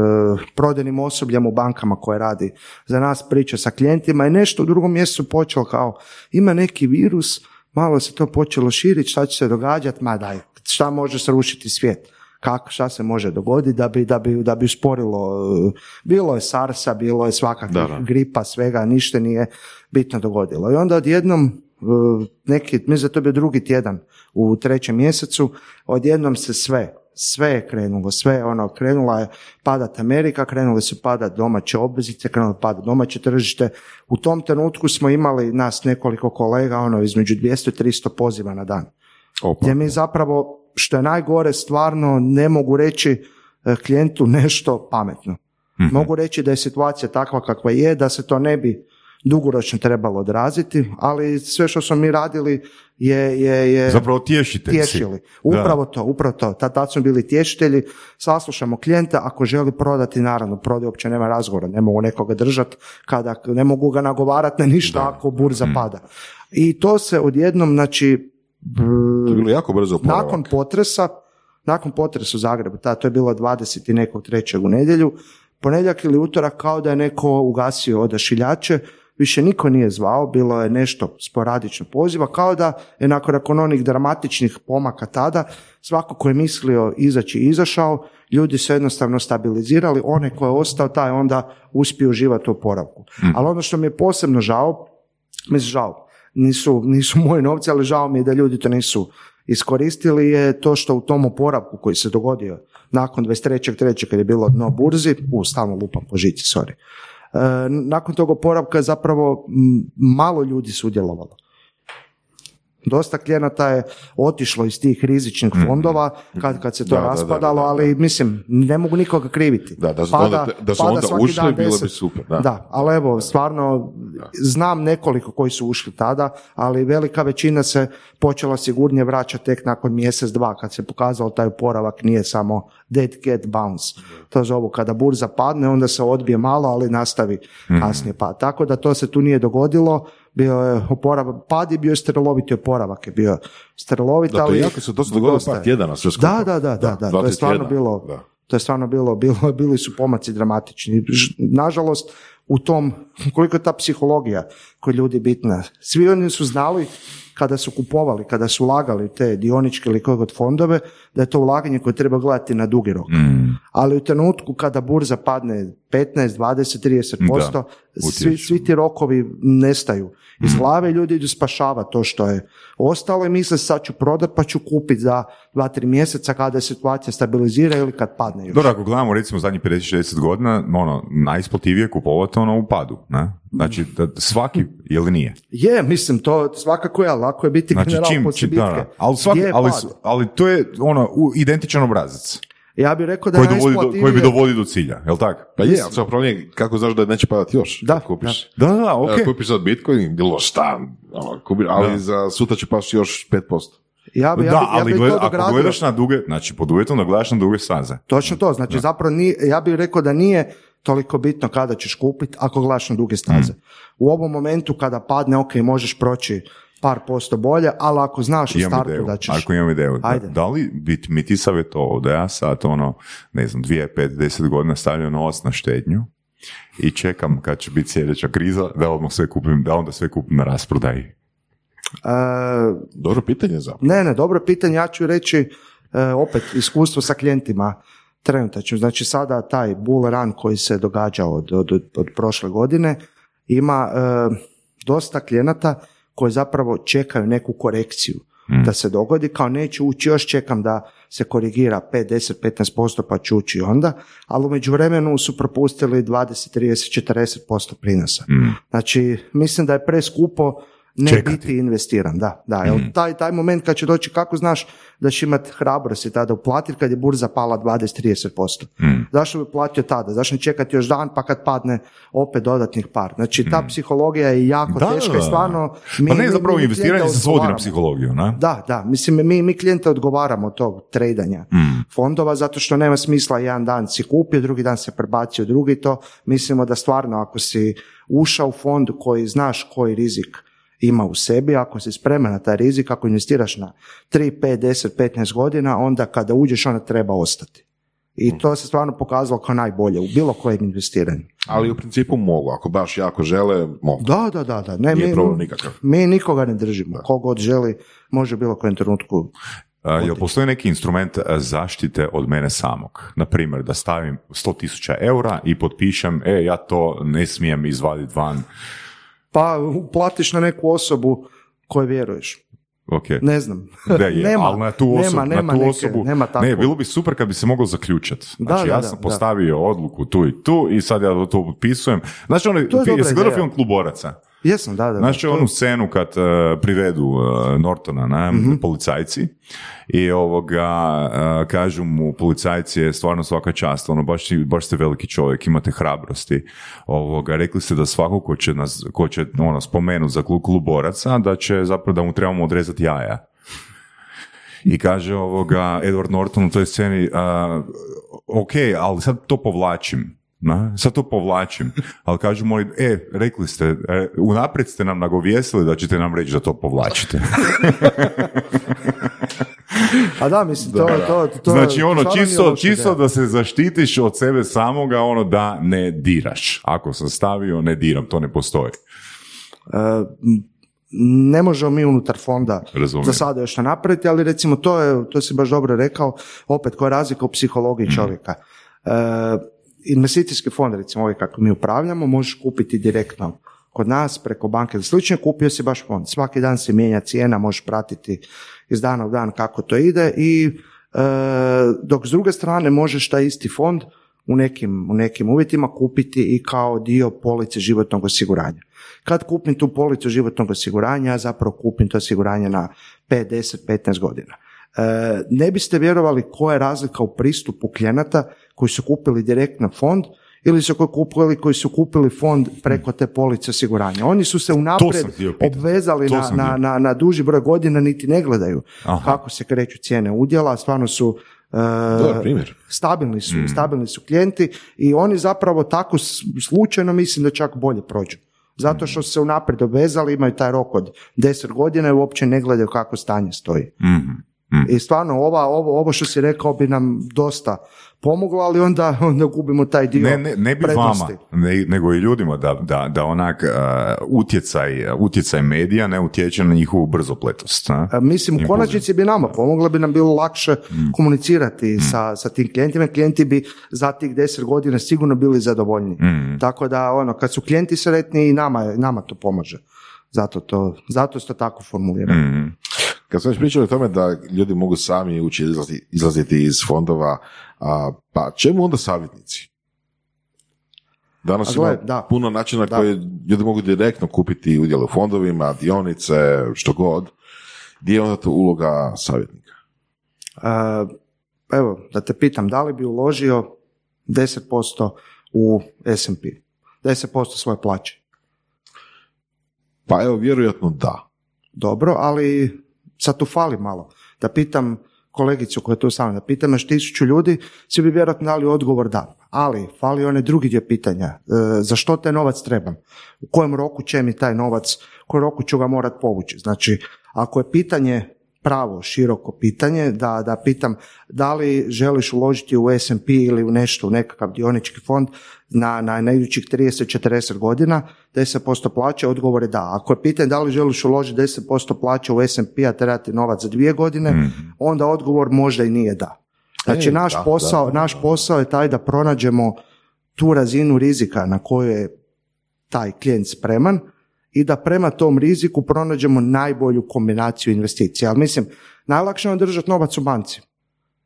prodajnim osobljem u bankama koje radi za nas, priča sa klijentima i nešto u drugom mjesecu počelo kao ima neki virus, malo se to počelo širiti, šta će se događati, ma daj, šta može srušiti svijet kako, šta se može dogoditi da bi, da bi, da bi usporilo, e, bilo je SARS-a, bilo je svakakvih Da, da. gripa, svega, ništa nije bitno dogodilo. I onda odjednom, e, neki, mislim da to bio drugi tjedan u trećem mjesecu, odjednom se sve, sve je krenulo, sve ono, krenula je padat Amerika, krenule su padat domaće obveznice, krenulo je padat domaće tržište. U tom trenutku smo imali nas nekoliko kolega, ono, između 200 i 300 poziva na dan Opa. gdje mi zapravo, što je najgore, stvarno ne mogu reći e, klijentu nešto pametno. Mhm. Mogu reći da je situacija takva kakva je, da se to ne bi dugoročno trebalo odraziti, ali sve što smo mi radili je, je, je Zapravo tješite tješili. Upravo to, upravo to. Tad, tad smo bili tješitelji, saslušamo klijenta, ako želi prodati, naravno, prodaje uopće nema razgovora, ne mogu nekoga držati, kada, ne mogu ga nagovarati na ništa ako burza Mhm. pada. I to se odjednom, znači, To je bilo jako brzo oporavak. nakon potresa, nakon potresa u Zagrebu, ta, to je bilo 20. i nekog trećeg u nedjelju, ponedjeljak ili utorak kao da je neko ugasio odašiljače, više niko nije zvao, bilo je nešto sporadično poziva, kao da je nakon, nakon onih dramatičnih pomaka tada, svako ko je mislio izaći izašao, ljudi su jednostavno stabilizirali, one ko je ostao, taj onda uspio uživati u oporavku. Ali ono što mi je posebno žao, mislim žao, nisu, nisu moji novci, ali žao mi je da ljudi to nisu iskoristili je to što u tom oporavku koji se dogodio nakon 23.3. kad je bilo dno burzi, u stalno lupam po žici, sorry. E, nakon tog oporavka zapravo malo ljudi sudjelovalo. Dosta klijenata je otišlo iz tih rizičnih fondova kad, kad se to Da, da, da, raspadalo, da, da. ali mislim, ne mogu nikoga kriviti. Da, da su Pada- onda- da su onda ušli, bilo bi 10. super, da. Da, ali evo, stvarno znam nekoliko koji su ušli tada, ali velika većina se počela sigurnije vraćati tek nakon mjesec, dva, kad se pokazalo taj oporavak nije samo dead cat bounce. To zovu kada burza padne, onda se odbije malo, ali nastavi Mhm. kasnije pad. Tako da to se tu nije dogodilo, bio je oporavak, pad je bio streloviti oporavak je bio strelovit, Da, to ali jako se dosta dogodilo par je. tjedana sve. Da, da, da, da, da, to je stvarno bilo, Da. to je stvarno bilo, bilo, bili su pomaci dramatični. Nažalost, u tom, koliko je ta psihologija je ljudi bitna. Svi oni su znali kada su kupovali, kada su ulagali te dioničke ili koje god fondove, da je to ulaganje koje treba gledati na dugi rok. Mm. Ali u trenutku kada burza padne 15, 20, 30%, Da, svi, svi ti rokovi nestaju iz glave, ljudi idu spašavati to što je ostalo i misle sad ću prodat pa ću kupiti za 2-3 mjeseca kada se situacija stabilizira ili kad padne još. Dobro, ako gledamo recimo zadnjih 50-60 godina, ono, najisplativije je kupovati ono u padu, ne? Znači, da svaki, ili nije? Je, mislim, to svakako je, ali lako je biti Znači, general čim, poslije čim bitke. da. Ali, svaki, ali, ali to je ono, u, identičan obrazac Ja bih rekao da koji je dovodi, do, koji bi dovodi do cilja, jel tako? Pa je, ali problem je kako znaš da neće padati još. Da, kupiš. Da, da, da, ok. Evo, kupiš sad Bitcoin, bilo šta, ono, kupi, ali Da. za sutra će pasti još 5%. Ja bi, ja Da, bi, ja ali bi gled- to ako dogradio. gledaš na duge, znači pod uvjetom da gledaš na duge staze. Točno to, znači zapravo nije, ja bih rekao da nije toliko bitno kada ćeš kupiti ako gledaš na duge staze. U ovom momentu kada padne, ok, možeš proći par posto bolje, ali ako znaš u Imam startu ideju, da ćeš... ako imam ideju. Da, Ajde. da li bi mi ti savjetovao da ja sad ono, ne znam, dvije, pet, deset godina stavljam novac na štednju i čekam kad će biti sljedeća kriza da odmah sve kupim, da onda sve kupim na rasprodaji. E, Dobro pitanje za. Ne, ne, dobro pitanje, ja ću reći e, opet iskustvo sa klijentima trenutačno. Znači sada taj bull run koji se događa od, od, od prošle godine ima e, dosta klijenata koji zapravo čekaju neku korekciju da se dogodi, kao neću ući, još čekam da se korigira 5, 10, 15% pa ću ući onda, ali u međuvremenu su propustili 20, 30, 40% prinosa. Znači, mislim da je preskupo ne Čekati. biti investiran, da, da. Jer taj, taj moment kad će doći, kako znaš da će imati hrabrosti tada uplatiti kad je burza pala 20-30%. Zašto bi platio tada? Zašto ne čekati još dan pa kad padne opet dodatnih par? Znači ta psihologija je jako Da, teška i stvarno... pa ne, zapravo mi investiranje se svodi na psihologiju, ne? Da, da, mislim mi, mi klijente odgovaramo od tog tradanja fondova zato što nema smisla jedan dan si kupio, drugi dan se prebacio drugi to. Mislimo da stvarno ako si ušao u fond koji znaš koji rizik ima u sebi, ako si spreman na taj rizik, ako investiraš na 3, 5, 10, 15 godina, onda kada uđeš onda treba ostati. I to se stvarno pokazalo kao najbolje u bilo kojem investiranju. Ali u principu mogu, ako baš jako žele, mogu. Da, da, da, da. Ne, Nije mi, problem nikakav. mi nikoga ne držimo. Kogod želi, može u bilo kojem trenutku A, jel postoji neki instrument a, zaštite od mene samog? Na primjer, da stavim 100.000 eura i potpišem, e, ja to ne smijem izvaditi van. Pa platiš na neku osobu koju vjeruješ. Ok. Ne znam. Da je, nema, ali na tu osobu, nema, nema na tu neke- osobu, nema tako. ne, bilo bi super kad bi se moglo zaključati. Znači, da, ja da, sam da. postavio odluku tu i tu i sad ja to potpisujem. Znači, ono, je jesi gledao film Kluboraca? Jesam, da, da. da. Znači onu scenu kad e, privedu e, Nortona, ne, Mhm. policajci i ovoga e, kažu mu policajci je stvarno svaka čast, ono baš, baš ste veliki čovjek, imate hrabrosti. Ovoga, rekli ste da svako ko će nas, ko će ono, spomenuti za klub kluboraca, da će zapravo da mu trebamo odrezati jaja. I kaže ovoga Edward Norton u toj sceni, ok, ali sad to povlačim. Na, sad to povlačim, ali kažu moji, e, rekli ste, e, unaprijed ste nam nagovijestili da ćete nam reći da to povlačite. A da, mislim, to, to, to, znači ono, čisto, loša čisto da se zaštitiš od sebe samoga, ono da ne diraš. Ako sam stavio, ne diram, to ne postoji. E, ne možemo mi unutar fonda Razumijem. za sada još napraviti, ali recimo to je, to si baš dobro rekao, opet koja je razlika u psihologiji Mhm. čovjeka. E, investicijski fond, recimo ovaj kako mi upravljamo, možeš kupiti direktno kod nas preko banke ili slično, kupio si baš fond. Svaki dan se mijenja cijena, možeš pratiti iz dana u dan kako to ide i e, dok s druge strane možeš taj isti fond u nekim, u nekim uvjetima kupiti i kao dio police životnog osiguranja. Kad kupim tu policu životnog osiguranja, ja zapravo kupim to osiguranje na 5, 10, 15 godina. E, ne biste vjerovali koja je razlika u pristupu klijenata koji su kupili direktno fond ili su koji kupili koji su kupili fond preko te police osiguranja. Oni su se unaprijed obvezali na, na, na, na duži broj godina, niti ne gledaju Aha. kako se kreću cijene udjela, stvarno su e, Dobar primjer. stabilni su, Mm. stabilni su klijenti i oni zapravo tako slučajno mislim da čak bolje prođu. Zato što su se unaprijed obvezali, imaju taj rok od 10 godina i uopće ne gledaju kako stanje stoji. Mhm. I stvarno ova, ovo, ovo što si rekao bi nam dosta pomoglo, ali onda, onda gubimo taj dio Ne, ne, ne bi prednosti. vama, ne- nego i ljudima da, da, da onak uh, utjecaj, utjecaj medija ne utječe na njihovu brzopletost. a? A, Mislim, u konačnici bi nama pomoglo, bi nam bilo lakše komunicirati sa, sa tim klijentima. Klijenti bi za tih deset godina sigurno bili zadovoljni. Tako da, ono, kad su klijenti sretni i nama, nama to pomaže. Zato to, zato se to tako formulira. Mhm. Kad smo već pričali o tome da ljudi mogu sami ući izlaziti, izlaziti iz fondova, a, pa čemu onda savjetnici? Danas ima da. puno načina Da. koje ljudi mogu direktno kupiti udjele u fondovima, dionice, što god. Gdje je onda tu uloga savjetnika? A, evo, da te pitam, da li bi uložio 10% u S&P? 10% svoje plaće? Pa evo, vjerojatno da. Dobro, ali sad tu fali malo. Da pitam kolegicu koja je tu sa mnom, da pitam još tisuću ljudi, svi bi vjerojatno dali odgovor da. Ali, fali onaj drugi dio pitanja. E, za što taj novac trebam? U kojem roku će mi taj novac, u kojem roku ću ga morat povući? Znači, ako je pitanje pravo, široko pitanje, da, da pitam da li želiš uložiti u S&P ili u nešto, u nekakav dionički fond na, na, na idućih 30-40 godina, 10% plaće, odgovor je da. Ako je pitanje da li želiš uložiti 10% plaće u S&P, a trebati novac za dvije godine, onda odgovor možda i nije da. Znači, E, naš, da, posao, da, naš posao je taj da pronađemo tu razinu rizika na koju je taj klijent spreman i da prema tom riziku pronađemo najbolju kombinaciju investicija. Ali mislim, najlakše je držati novac u banci.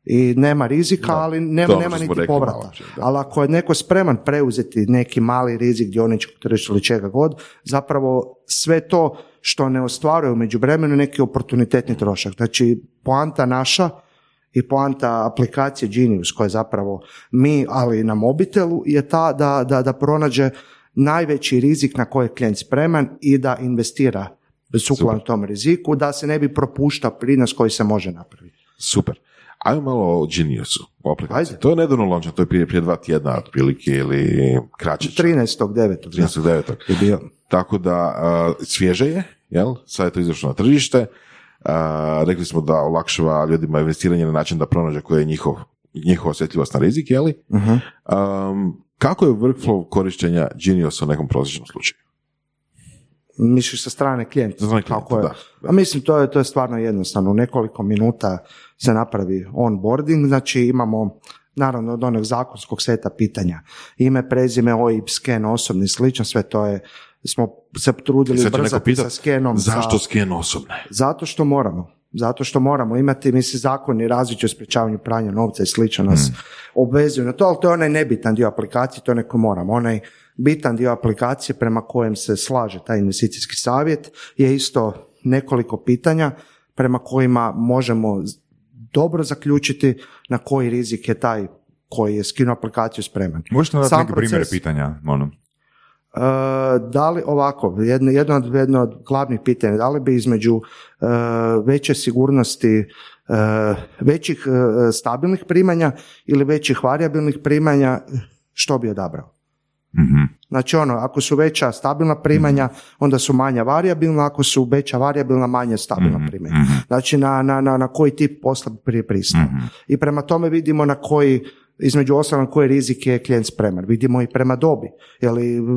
I nema rizika, Da, ali to nema, ono nema niti povrata. malo. Ali ako je neko spreman preuzeti neki mali rizik dioničkog tržišta ili čega god, zapravo sve to što ne ostvaruje u međuvremenu neki oportunitetni trošak. Znači, poanta naša i poanta aplikacije Genius koja je zapravo mi, ali na mobitelu, je ta da, da, da pronađe najveći rizik na koji je klijent spreman i da investira sukladno tom riziku, da se ne bi propuštao prinos koji se može napraviti. Super. Ajmo malo o Geniusu, o aplikaciji. Ajde. To je nedavno launch, to je prije, prije dva tjedna otprilike ili kraće. čak. 13.9. 13.9. je bio. Tako da uh, svježe je, jel? Sad je to izašlo na tržište. Uh, rekli smo da olakšava ljudima investiranje na način da pronađe koji je njihov, njihova osjetljivost na rizik, jeli? Um, kako je workflow korištenja Geniusa u nekom prosječnom slučaju? Misliš sa strane klijenta? Sa strane klijenta, Kako je? da, da. A mislim, to je, to je stvarno jednostavno. U nekoliko minuta se napravi onboarding, znači imamo naravno od onog zakonskog seta pitanja. Ime, prezime, OIB, sken, osobni, slično, sve to je smo se trudili Sad će neko ubrzati pitat, sa skenom. zašto sa- sken osobne? Zato što moramo. Zato što moramo imati, mislim, zakoni različiti o sprečavanju pranja novca i slično nas obvezuju na to, ali to je onaj nebitan dio aplikacije, to neko moramo. Onaj bitan dio aplikacije prema kojem se slaže taj investicijski savjet je isto nekoliko pitanja prema kojima možemo dobro zaključiti na koji rizik je taj koji je skinuo aplikaciju spreman. Možete nam dati neke primjere pitanja? Ono. E, da li ovako, jedno, jedno, od, jedno od glavnih pitanja, da li bi između e, veće sigurnosti, e, većih stabilnih primanja ili većih variabilnih primanja, što bi odabrao? Mhm. Znači ono, ako su veća stabilna primanja, onda su manja variabilna, ako su veća variabilna, manje stabilna primanja. Znači na, na, na, na koji tip posla bi prije pristao. I prema tome vidimo na koji, između ostalog koji rizik je klijent spreman. Vidimo i prema dobi, jer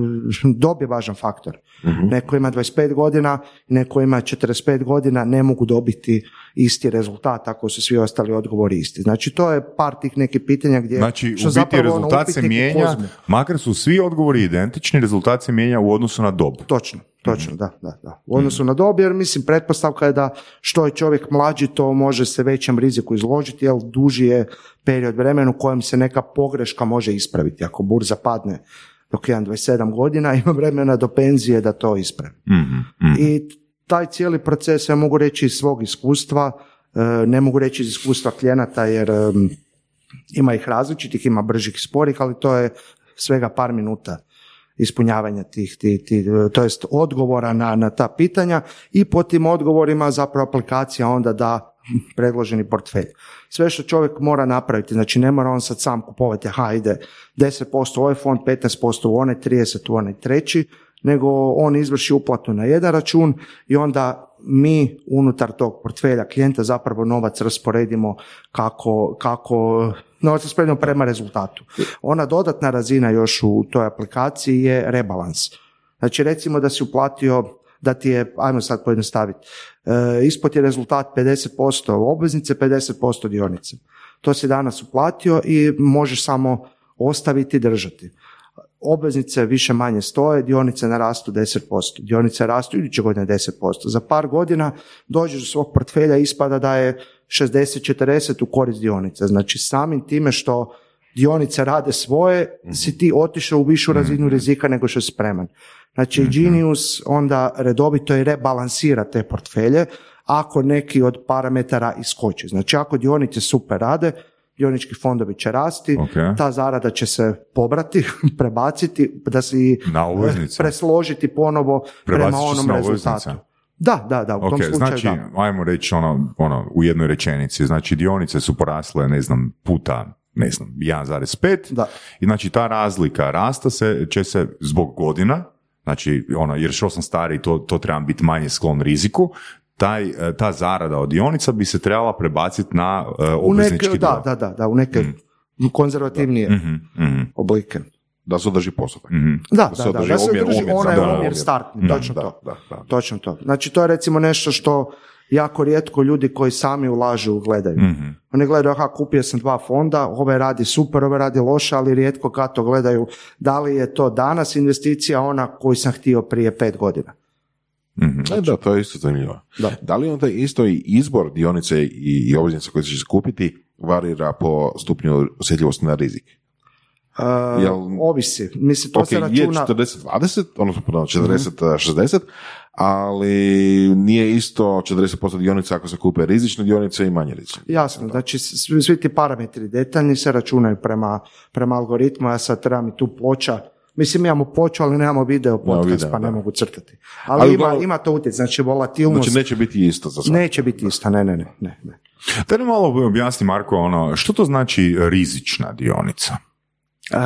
dob je važan faktor. Neko ima 25 godina, neko ima 45 godina, ne mogu dobiti isti rezultat ako su svi ostali odgovori isti. Znači to je par tih nekih pitanja gdje Znači, u što biti zapravo ono rezultat se upitnik u mijenja, makar su svi odgovori identični, rezultat se mijenja u odnosu na dob. Točno, Točno, da, da, da. U odnosu na dob, jer mislim, pretpostavka je da što je čovjek mlađi, to može se većem riziku izložiti, jer duži je period vremena u kojem se neka pogreška može ispraviti. Ako burza padne dok imam 27 godina, imam vremena do penzije da to ispravim. I taj cijeli proces, ja mogu reći iz svog iskustva, e, ne mogu reći iz iskustva klijenata, jer ima ih različitih, ima bržih i sporih, ali to je svega par minuta ispunjavanja tih, tih, tih to jest odgovora na, na ta pitanja i po tim odgovorima zapravo aplikacija onda da predloženi portfelj. Sve što čovjek mora napraviti, znači ne mora on sad sam kupovati, aha ide 10% u ovaj fond, 15% u onaj, 30 u onaj treći, nego on izvrši uplatu na jedan račun i onda mi unutar tog portfelja klijenta zapravo novac rasporedimo kako, kako novac rasporedimo prema rezultatu. Ona dodatna razina još u toj aplikaciji je rebalans. Znači recimo da si uplatio da ti je, ajmo sad pojednostaviti, e, ispod je rezultat 50% obveznice, 50% dionice. To si danas uplatio i možeš samo ostaviti i držati. Obveznice više manje stoje, dionice narastu 10%. Dionice rastu iduće godine 10%. Za par godina dođeš do svog portfelja i ispada da je 60-40 u korist dionice. Znači samim time što dionice rade svoje, si ti otišao u višu razinu rizika nego što je spreman. Znači Genius onda redovito i rebalansira te portfelje ako neki od parametara iskoči. Znači ako dionice super rade, dionički fondovi će rasti, Ok. ta zarada će se pobrati, prebaciti, da si Na obveznice? presložiti ponovo prema Prebacit se onom rezultatu. Da, da, da, u tom Ok, slučaju znači, da. ajmo reći ono, ono, u jednoj rečenici, znači dionice su porasle, ne znam, puta, ne znam, 1,5 Da. i znači ta razlika rasta se, će se zbog godina, znači ono, jer što sam stariji, to, to trebam biti manje sklon riziku, taj, e, ta zarada od dionica bi se trebala prebaciti na uh, U neke, obveznički da, dio. da, da, da, u neke konzervativnije Mhm, mhm, oblike. Da se održi postotak. mhm. Da, Da se da, da, održi da se omjer, drži omjer, onaj da, omjer omjer. startni, Da, točno Da, to. da, da. Točno to. Znači to je recimo nešto što jako rijetko ljudi koji sami ulažu gledaju. Mhm. Oni gledaju, aha, kupio sam dva fonda, ovaj radi super, ovaj radi loše, ali rijetko kad to gledaju da li je to danas investicija ona koju sam htio prije pet godina. Mhm. E, da, to je isto zanimljivo. Da. li onda isto i izbor dionice i, obveznice koje ćeš kupiti varira po stupnju osjetljivosti na rizik? Uh, Jel- ovisi. Mislim, to ok, se je računa... 40-20, odnosno pardon, 40-60, ali nije isto 40% dionica ako se kupe rizične dionice i manje rizične. Jasno, znači svi, svi ti parametri detaljni se računaju prema, prema algoritmu, ja sad trebam i tu ploča, mislim imamo ploču, ali nemamo video podcast, video, pa ne da. mogu crtati. Ali, Ali ima, ima to utjecaj, znači volatilnost Znači neće biti isto za sve. neće biti ista, ne, ne, ne, ne. ne. Te li malo objasni, Marko, ono, što to znači rizična dionica? E,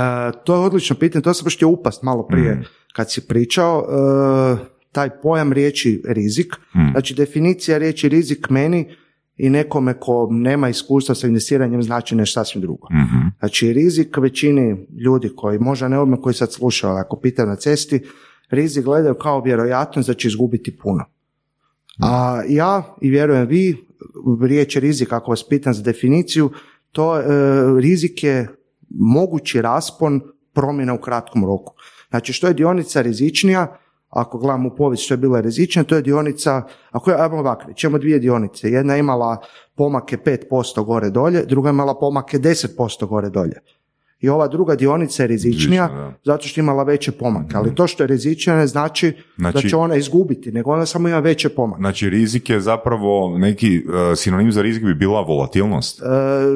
to je odlično pitanje, to sam baš htio upast malo prije Mm. kad si pričao. E, taj pojam riječi rizik, Mm. znači definicija riječi rizik meni i nekome ko nema iskustva sa investiranjem znači nešto sasvim drugo. Mhm. Znači rizik većini ljudi koji možda ne odmah koji sad slušaju, ali ako pita na cesti, rizik gledaju kao vjerojatnost da će izgubiti puno. A ja i vjerujem vi, riječ je rizik, ako vas pitam za definiciju, to e, rizik je mogući raspon promjena u kratkom roku. Znači što je dionica rizičnija, ako gledamo u povijest što je bila rizičnija, to je dionica, ako je, ajmo ovako imamo dvije dionice, jedna je imala pomake 5% gore dolje, druga je imala pomake 10% gore dolje. I ova druga dionica je rizičnija Rizična, da. zato što je imala veće pomake. Ali to što je rizičnija ne znači, da Znači- će ona izgubiti, nego ona samo ima veće pomake. Znači, rizik je zapravo neki uh, sinonim za rizik bi bila volatilnost. E,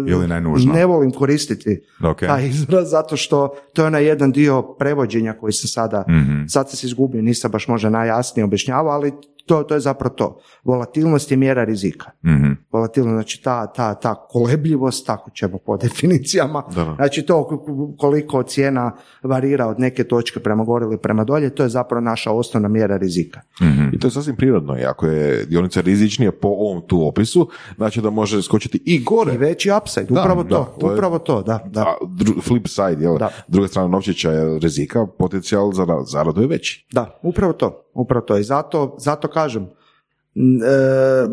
Ili nenužno? Ne volim koristiti Ok. taj izraz zato što to je onaj jedan dio prevođenja koji se sada, Mhm. sad se izgubio, nisam baš možda najjasnije objašnjavao, ali to, to je zapravo to. Volatilnost je mjera rizika. Mhm. Volatilnost, znači ta, ta, ta kolebljivost, tako ćemo po definicijama, Da, da. znači to koliko cijena varira od neke točke prema gore ili prema dolje, to je zapravo naša osnovna mjera rizika. Mhm. I to je sasvim prirodno. I ako je dionica rizičnija po ovom tu opisu, znači da može skočiti i gore. I veći upside, Da, upravo da, to, to je- upravo to, da, da. A dru- flip side, jel? Da. druga strana novčića je rizika, potencijal za ra- zaradu je veći. Da, upravo to, upravo to. I zato, zato kažem, e,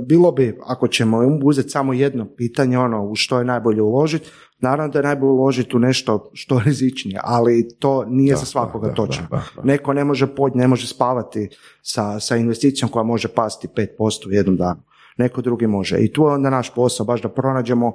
bilo bi, ako ćemo uzeti samo jedno pitanje, ono, u što je najbolje uložiti, naravno da je najbolje uložiti u nešto što je rizičnije, ali to nije za svakoga da, da, točno. da, da. Neko ne može podnijeti, ne može spavati sa, sa investicijom koja može pasti 5% u jednom danu. Neko drugi može. I tu je onda naš posao, baš da pronađemo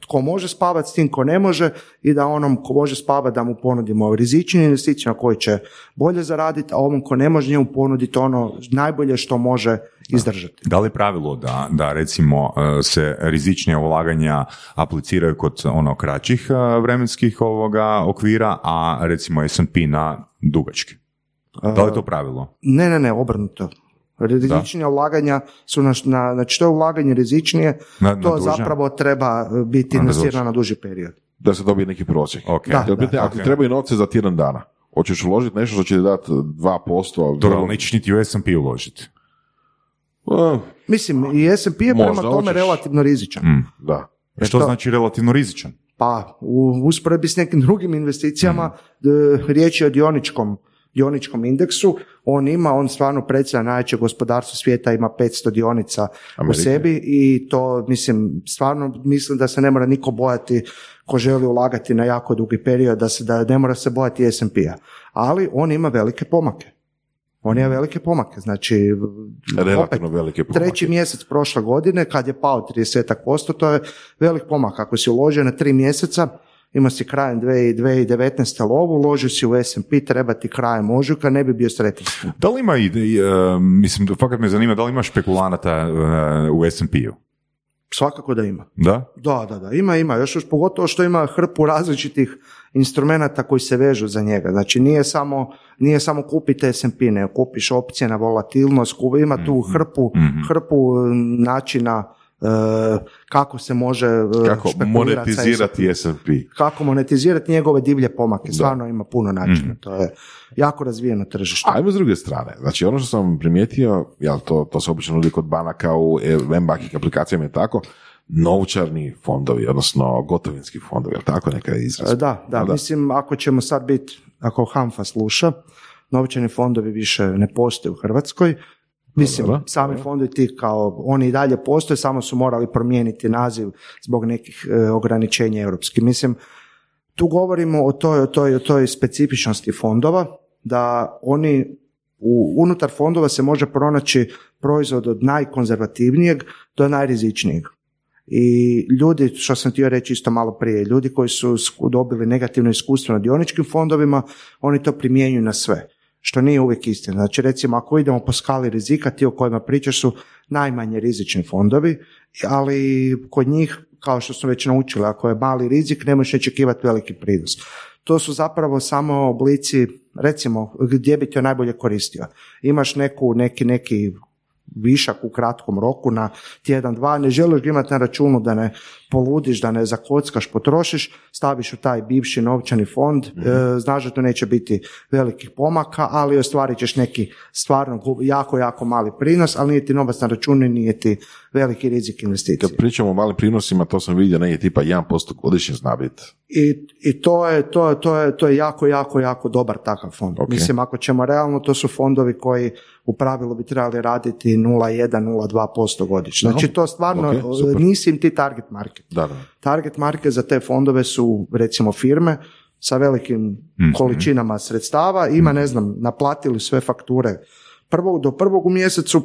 tko može spavati s tim, ko ne može i da onom ko može spavati da mu ponudimo rizičnu investiciju na koji će bolje zaraditi, a ovom ko ne može njemu ponuditi ono najbolje što može izdržati. Da li je pravilo da, da recimo e, se rizičnija ulaganja apliciraju kod ono kraćih e, vremenskih ovoga okvira, a recimo S&P na dugački? Da li je to pravilo? Ne, ne, ne, obrnuto. Rizičnija ulaganja su na, na, znači što je ulaganje rizičnije, Na- na to duže? zapravo treba biti Na investirano na duži period. Da se dobije neki prosjek. Ok. Da. Jel pitanje, ako ti ok. trebaju novce za tjedan dana, hoćeš uložiti nešto što će ti dati 2%, Dobro, ali nećeš niti u S&P uložiti. Eh, Mislim, i S&P je prema tome hoćeš. relativno rizičan. Mm. da. Što to- znači relativno rizičan? Pa, u usporedbi s nekim drugim investicijama, Mm. e, riječ je o dioničkom, dioničkom indeksu, on ima, on stvarno predstavlja najveće gospodarstvo svijeta, ima 500 dionica u Amerike. sebi i to, mislim, stvarno mislim da se ne mora niko bojati ko želi ulagati na jako dugi period, da se da ne mora se bojati S&P-a. Ali on ima velike pomake. On ima velike pomake, znači Relativno opet, velike pomake. treći mjesec prošle godine kad je pao 30%, to je velik pomak. Ako si uložio na tri mjeseca, ima si krajem 2019. lovu, uložio si u S&P, treba ti krajem ožujka, ne bi bio sretan. Da li ima, e, mislim, fakat me zanima, da li ima špekulanata e, u S&P-u? Svakako da ima. Da? Da, da, da, ima, ima. Još, još pogotovo što ima hrpu različitih instrumenata koji se vežu za njega. Znači nije samo, nije samo kupiti S&P, ne kupiš opcije na volatilnost, ima tu hrpu, hrpu mm, načina e, kako se može e, Kako monetizirati S&P. kako monetizirati njegove divlje pomake. Stvarno ima puno načina. To je jako razvijeno tržište. Ajmo s druge strane. Znači, ono što sam primijetio, jel, to, to se obično nudi kod banaka u m-banking aplikacijama je tako, novčarni fondovi, odnosno gotovinski fondovi, jel tako neka izraz? E, Da, da, mislim, ako ćemo sad biti, ako HANFA sluša, novčani fondovi više ne postoje u Hrvatskoj. Mislim, Dobro, sami fondovi ti kao, oni i dalje postoje, samo su morali promijeniti naziv zbog nekih e, ograničenja europskih. Mislim, tu govorimo o toj, o toj, o toj specifičnosti fondova, da oni u, unutar fondova se može pronaći proizvod od najkonzervativnijeg do najrizičnijeg. I ljudi, što sam htio reći isto malo prije, ljudi koji su dobili negativno iskustvo na dioničkim fondovima, oni to primjenjuju na sve. Što nije uvijek istina. Znači recimo ako idemo po skali rizika, ti o kojima pričaš su najmanje rizični fondovi, ali kod njih, kao što smo već naučili, ako je mali rizik, ne možeš očekivati veliki prinos. To su zapravo samo oblici, recimo, gdje bi to najbolje koristio. Imaš neku, neki, neki višak u kratkom roku na tjedan, dva, ne želiš ga imati na računu da ne poludiš, da ne zakockaš, potrošiš, staviš u taj bivši novčani fond, e, znaš da tu neće biti velikih pomaka, ali ostvarit ćeš neki stvarno jako, jako mali prinos, ali nije ti novac na računu i nije ti veliki rizik investicije. Kad pričamo o malim prinosima, to sam vidio negdje tipa 1% godišnje zna biti. I, i to, je, to, je, to, je, to je jako, jako, jako dobar takav fond. Ok. Mislim, ako ćemo realno, to su fondovi koji u pravilu bi trebali raditi 0,1-0,2% godišnje. Znači to stvarno, ok, super. nisi im ti target market. Da, da. Target market za te fondove su recimo firme sa velikim količinama sredstava, ima ne znam, naplatili sve fakture prvog do prvog u mjesecu,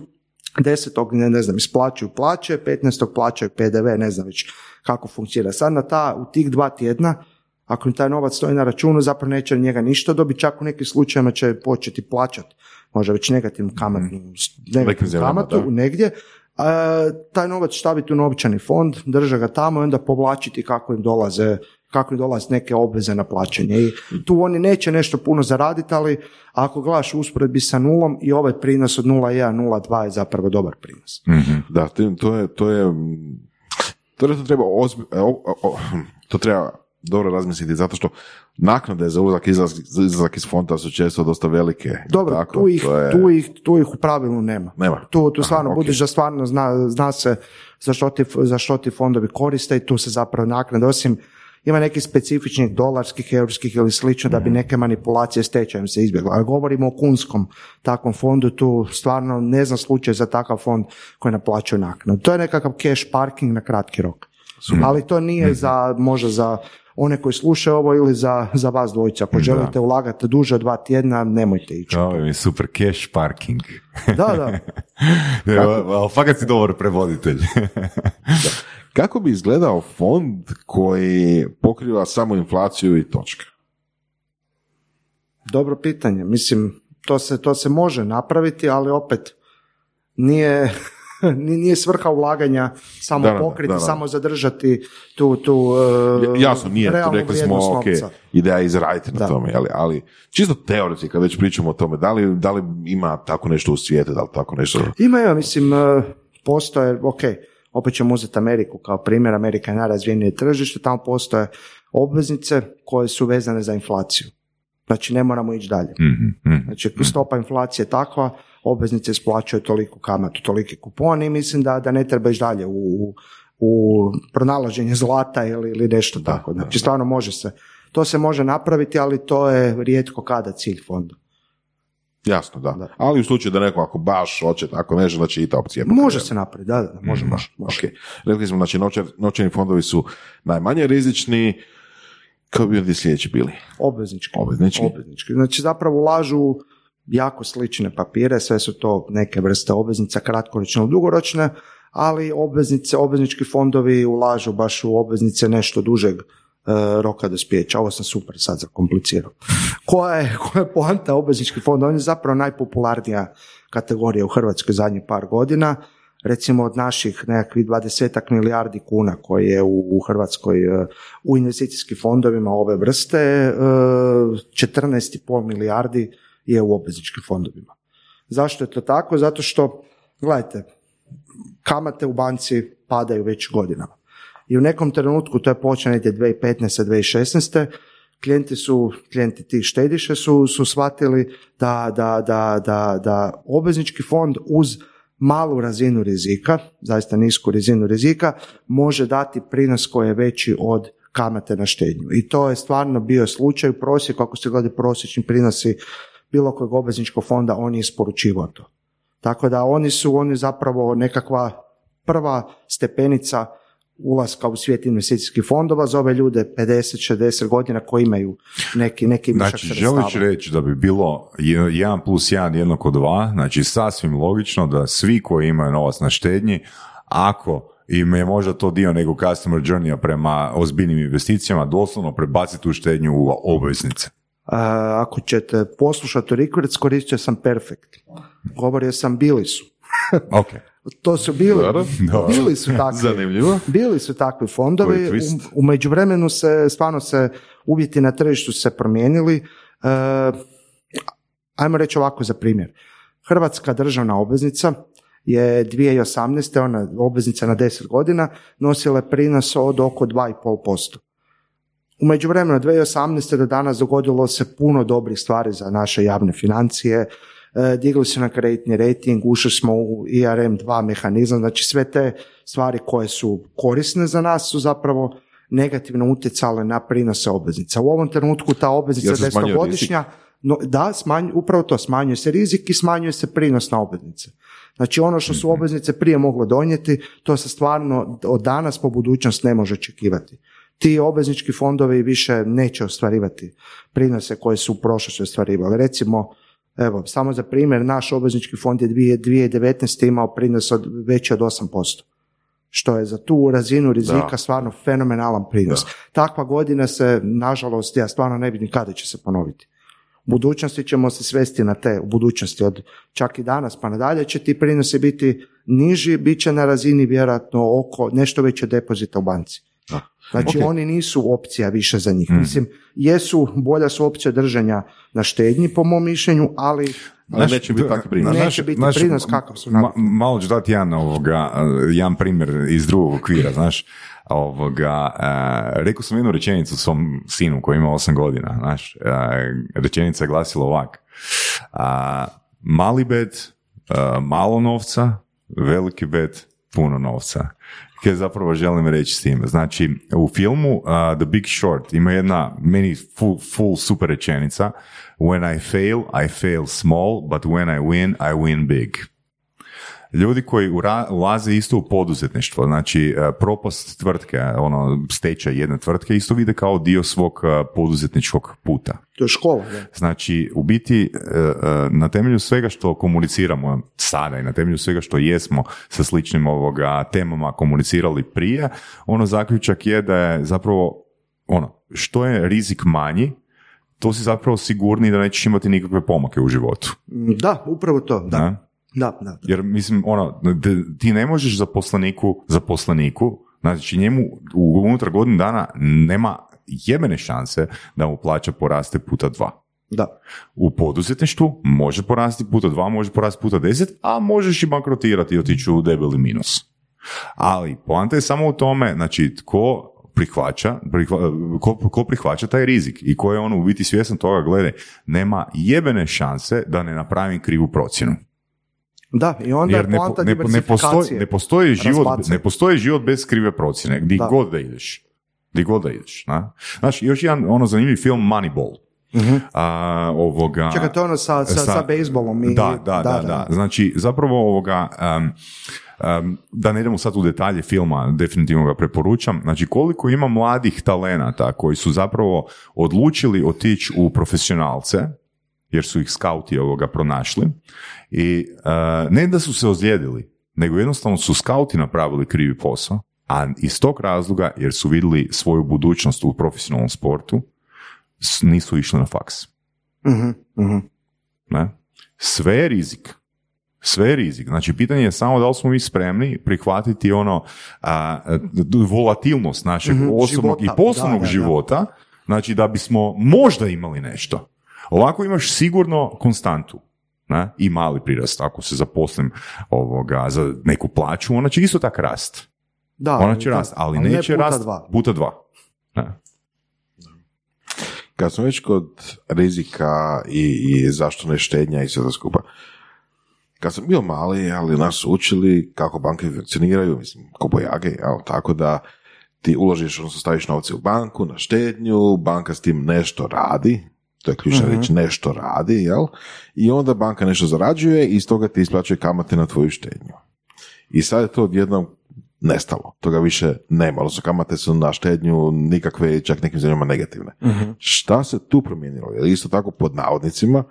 desetog ne, ne znam, isplaćuju plaće, 15. plaćaju PDV, ne znam već kako funkcionira. Sad na ta, u tih dva tjedna, ako im taj novac stoji na računu, zapravo neće njega ništa dobiti, čak u nekim slučajevima će početi plaćati, možda već negativnu kamatnu, negativnu zemljama, kamatu negdje, a, taj novac staviti u novčani fond, drža ga tamo i onda povlačiti kako im dolaze kako im dolaze neke obveze na plaćanje. I tu oni neće nešto puno zaraditi, ali ako gledaš usporedbi sa nulom i ovaj prinos od 0,1, 0,2 je zapravo dobar prinos. Da, to je, to je, to je, to, je- to treba ozbi, o- o- o- to treba dobro razmisliti, zato što naknade za ulazak i izlazak, za izlazak iz fonda su često dosta velike. Dobro, Tako, tu, ih, to je- tu, ih, tu ih u pravilu nema. Nema. Tu, tu Aha, stvarno ok. budiš da stvarno zna, zna se za što, ti, za što ti fondovi koriste i tu se zapravo naknade, osim ima nekih specifičnih dolarskih, europskih ili slično da bi neke manipulacije s tečajem se izbjegle. Ali govorimo o kunskom takvom fondu, tu stvarno ne znam slučaj za takav fond koji naplaćuje naknadu. To je nekakav cash parking na kratki rok. Ali to nije za, možda za one koji slušaju ovo ili za, za vas dvojica. Ako želite ulagati duže od dva tjedna, nemojte ići. Ovo je super cash parking. Da, da. Ali fakat si dobar prevoditelj. Kako bi izgledao fond koji pokriva samo inflaciju i točka? Dobro pitanje. Mislim, to se, to se može napraviti, ali opet nije, nije svrha ulaganja samo Da, pokriti, da, da. samo zadržati tu, tu uh, Jasno, nije, tu rekli smo, ok, novca. ideja je izraditi na Da. tome, ali, ali čisto teoretski, kad već pričamo o tome, da li, da li ima tako nešto u svijetu, da li tako nešto... Ima, ima, mislim, uh, postoje, ok, opet ćemo uzeti Ameriku kao primjer, Amerika je najrazvijenije tržište, tamo postoje obveznice koje su vezane za inflaciju. Znači, ne moramo ići dalje. Mhm, mhm. Znači, stopa inflacije je takva, obveznice isplaćuju toliko kamatu, toliki kupon i mislim da, da ne treba ići dalje u, u pronalaženje zlata ili, ili nešto tako. Znači, stvarno može se. To se može napraviti, ali to je rijetko kada cilj fonda. Jasno, da. Da. Ali u slučaju da neko ako baš hoće tako nešto, znači i ta opcija. Može se napraviti, da, da, može, može. može. Ok. Rekli smo, znači, novčar- novčani fondovi su najmanje rizični, kao bi ovdje sljedeći bili? Obveznički. Obveznički. Obveznički. Znači zapravo ulažu jako slične papire, sve su to neke vrste obveznica, kratkoročne ili dugoročne, ali obveznice, obveznički fondovi ulažu baš u obveznice nešto dužeg e, roka dospijeća. Ovo sam super sad zakomplicirao. Koja je, koja je poanta obvezničkih fondova? On je zapravo najpopularnija kategorija u Hrvatskoj zadnjih par godina. Recimo od naših nekakvih 20 milijardi kuna koje je u, Hrvatskoj e, u investicijskim fondovima ove vrste, e, 14,5 milijardi je u obvezničkim fondovima. Zašto je to tako? Zato što, gledajte, kamate u banci padaju već godinama. I u nekom trenutku, to je počeo negdje 2015. 2016. Klijenti su, klijenti tih štediše su, su shvatili da, da, da, da, da obveznički fond uz malu razinu rizika, zaista nisku razinu rizika, može dati prinos koji je veći od kamate na štednju. I to je stvarno bio slučaj u prosjeku, ako se gleda prosječni prinosi bilo kojeg obvezničkog fonda, on je isporučivao to. Tako da oni su oni zapravo nekakva prva stepenica ulaska u svijet investicijskih fondova za ove ljude 50-60 godina koji imaju neki, neki višak Znači, sredstava. želiš reći da bi bilo 1 plus 1 jednako 2, znači sasvim logično da svi koji imaju novac na štednji, ako im je možda to dio nekog customer journeya prema ozbiljnim investicijama, doslovno prebaciti tu štednju u obveznice. Ako ćete poslušati Rikvrc, koristio sam Perfect. Govorio sam bili su. Ok. To su bili, Dobro. bili su takvi. Zanimljivo. Bili su takvi fondovi, u, u međuvremenu se, stvarno se, uvjeti na tržištu se promijenili. E, ajmo reći ovako za primjer. Hrvatska državna obveznica je 2018. ona obveznica na 10 godina nosila je prinos od oko 2,5%. U međuvremenu od 2018. do danas dogodilo se puno dobrih stvari za naše javne financije, e, digli su na kreditni rating, ušli smo u IRM 2 mehanizam, znači sve te stvari koje su korisne za nas su zapravo negativno utjecale na prinose obveznica. U ovom trenutku ta obveznica se smanjio desetogodišnja, no, da, smanj, upravo to, smanjuje se rizik i smanjuje se prinos na obveznice. Znači ono što su obveznice prije mogle donijeti, to se stvarno od danas po budućnost ne može očekivati. Ti obveznički fondovi više neće ostvarivati prinose koje su u prošlosti ostvarivali. Recimo, evo, samo za primjer, naš obveznički fond je 2019. imao prinos od, veći od 8%. Što je za tu razinu rizika Da. stvarno fenomenalan prinos. Takva godina se, nažalost, ja stvarno ne vidim kada će se ponoviti. U budućnosti ćemo se svesti na te, u budućnosti od čak i danas pa nadalje će ti prinosi biti niži, bit će na razini vjerojatno oko nešto veće depozita u banci. Znači Ok. oni nisu opcija više za njih. Mislim, jesu, bolja su opcija držanja na štednji po mom mišljenju, ali Ali neće biti takvi prinos. Neće biti znaš, prinos kakav su ma- malo ću dati jedan, ovoga, jedan primjer iz drugog okvira, znaš. Ovoga, e, rekao sam jednu rečenicu svom sinu koji ima 8 godina, znaš. E, rečenica je glasila ovak. A, mali bet, e, malo novca, veliki bet, puno novca. Kaj zapravo želim reći s tim. Znači, u filmu uh, The Big Short ima jedna meni full, full super rečenica When I fail, I fail small, but when I win, I win big ljudi koji ura- ulaze isto u poduzetništvo, znači e, propast tvrtke, ono stečaj jedne tvrtke isto vide kao dio svog e, poduzetničkog puta. To je škola, da. Znači, u biti, e, na temelju svega što komuniciramo sada i na temelju svega što jesmo sa sličnim ovoga temama komunicirali prije, ono zaključak je da je zapravo, ono, što je rizik manji, to si zapravo sigurniji da nećeš imati nikakve pomake u životu. Da, upravo to, da. Ne? Da, da. Jer mislim, ono, ti ne možeš zaposleniku, zaposleniku, znači njemu u- unutar godinu dana nema jebene šanse da mu plaća poraste puta dva. da. U poduzetništvu može porasti puta dva, može porasti puta deset, a možeš i bankrotirati i otići u debeli minus. Ali poanta je samo u tome, znači, tko prihvaća, prihva- ko, ko prihvaća taj rizik i ko je on u biti svjestan toga, gledaj, nema jebene šanse da ne napravim krivu procjenu. Da, i onda Jer je ne, poanta ne, ne, postoji, ne, postoji život, ne postoji život bez krive procjene, gdje Da. god da ideš. Gdje god da ideš. Na? Znači, još jedan ono zanimljiv film Moneyball. A, ovoga, Čekaj, to je ono sa, sa, sa, bejsbolom i... da, da, da, da. Znači, zapravo ovoga, um, um, da ne idemo sad u detalje filma, definitivno ga preporučam. Znači, koliko ima mladih talenata koji su zapravo odlučili otići u profesionalce, jer su ih skauti ovoga pronašli. I uh, ne da su se ozlijedili, nego jednostavno su skauti napravili krivi posao, a iz tog razloga, jer su vidjeli svoju budućnost u profesionalnom sportu, nisu išli na faks. Mhm. Ne? Sve je rizik. Sve je rizik. Znači, pitanje je samo da li smo mi spremni prihvatiti ono a, volatilnost našeg Mhm, osobnog života. i poslovnog Da, da, da. života, znači da bismo možda imali nešto. Ovako imaš sigurno konstantu. Ne? I mali prirast, ako se zaposlim ovoga, za neku plaću, ona će isto tak rast. Da, Ona će rast, ali, ne neće rast dva. puta dva. Ne? Kad smo već kod rizika i, i zašto ne štednja i sve to skupa, kad sam bio mali, ali nas učili kako banke funkcioniraju, mislim, ko bojage, jel, tako da ti uložiš, odnosno staviš novce u banku, na štednju, banka s tim nešto radi, to je ključna riječ, nešto radi, jel? I onda banka nešto zarađuje i iz toga ti isplaćuje kamate na tvoju štednju. I sad je to odjednom nestalo. Toga više nema. Odnosno kamate su na štednju nikakve, čak nekim zemljama negativne. Šta se tu promijenilo? Jer isto tako pod navodnicima,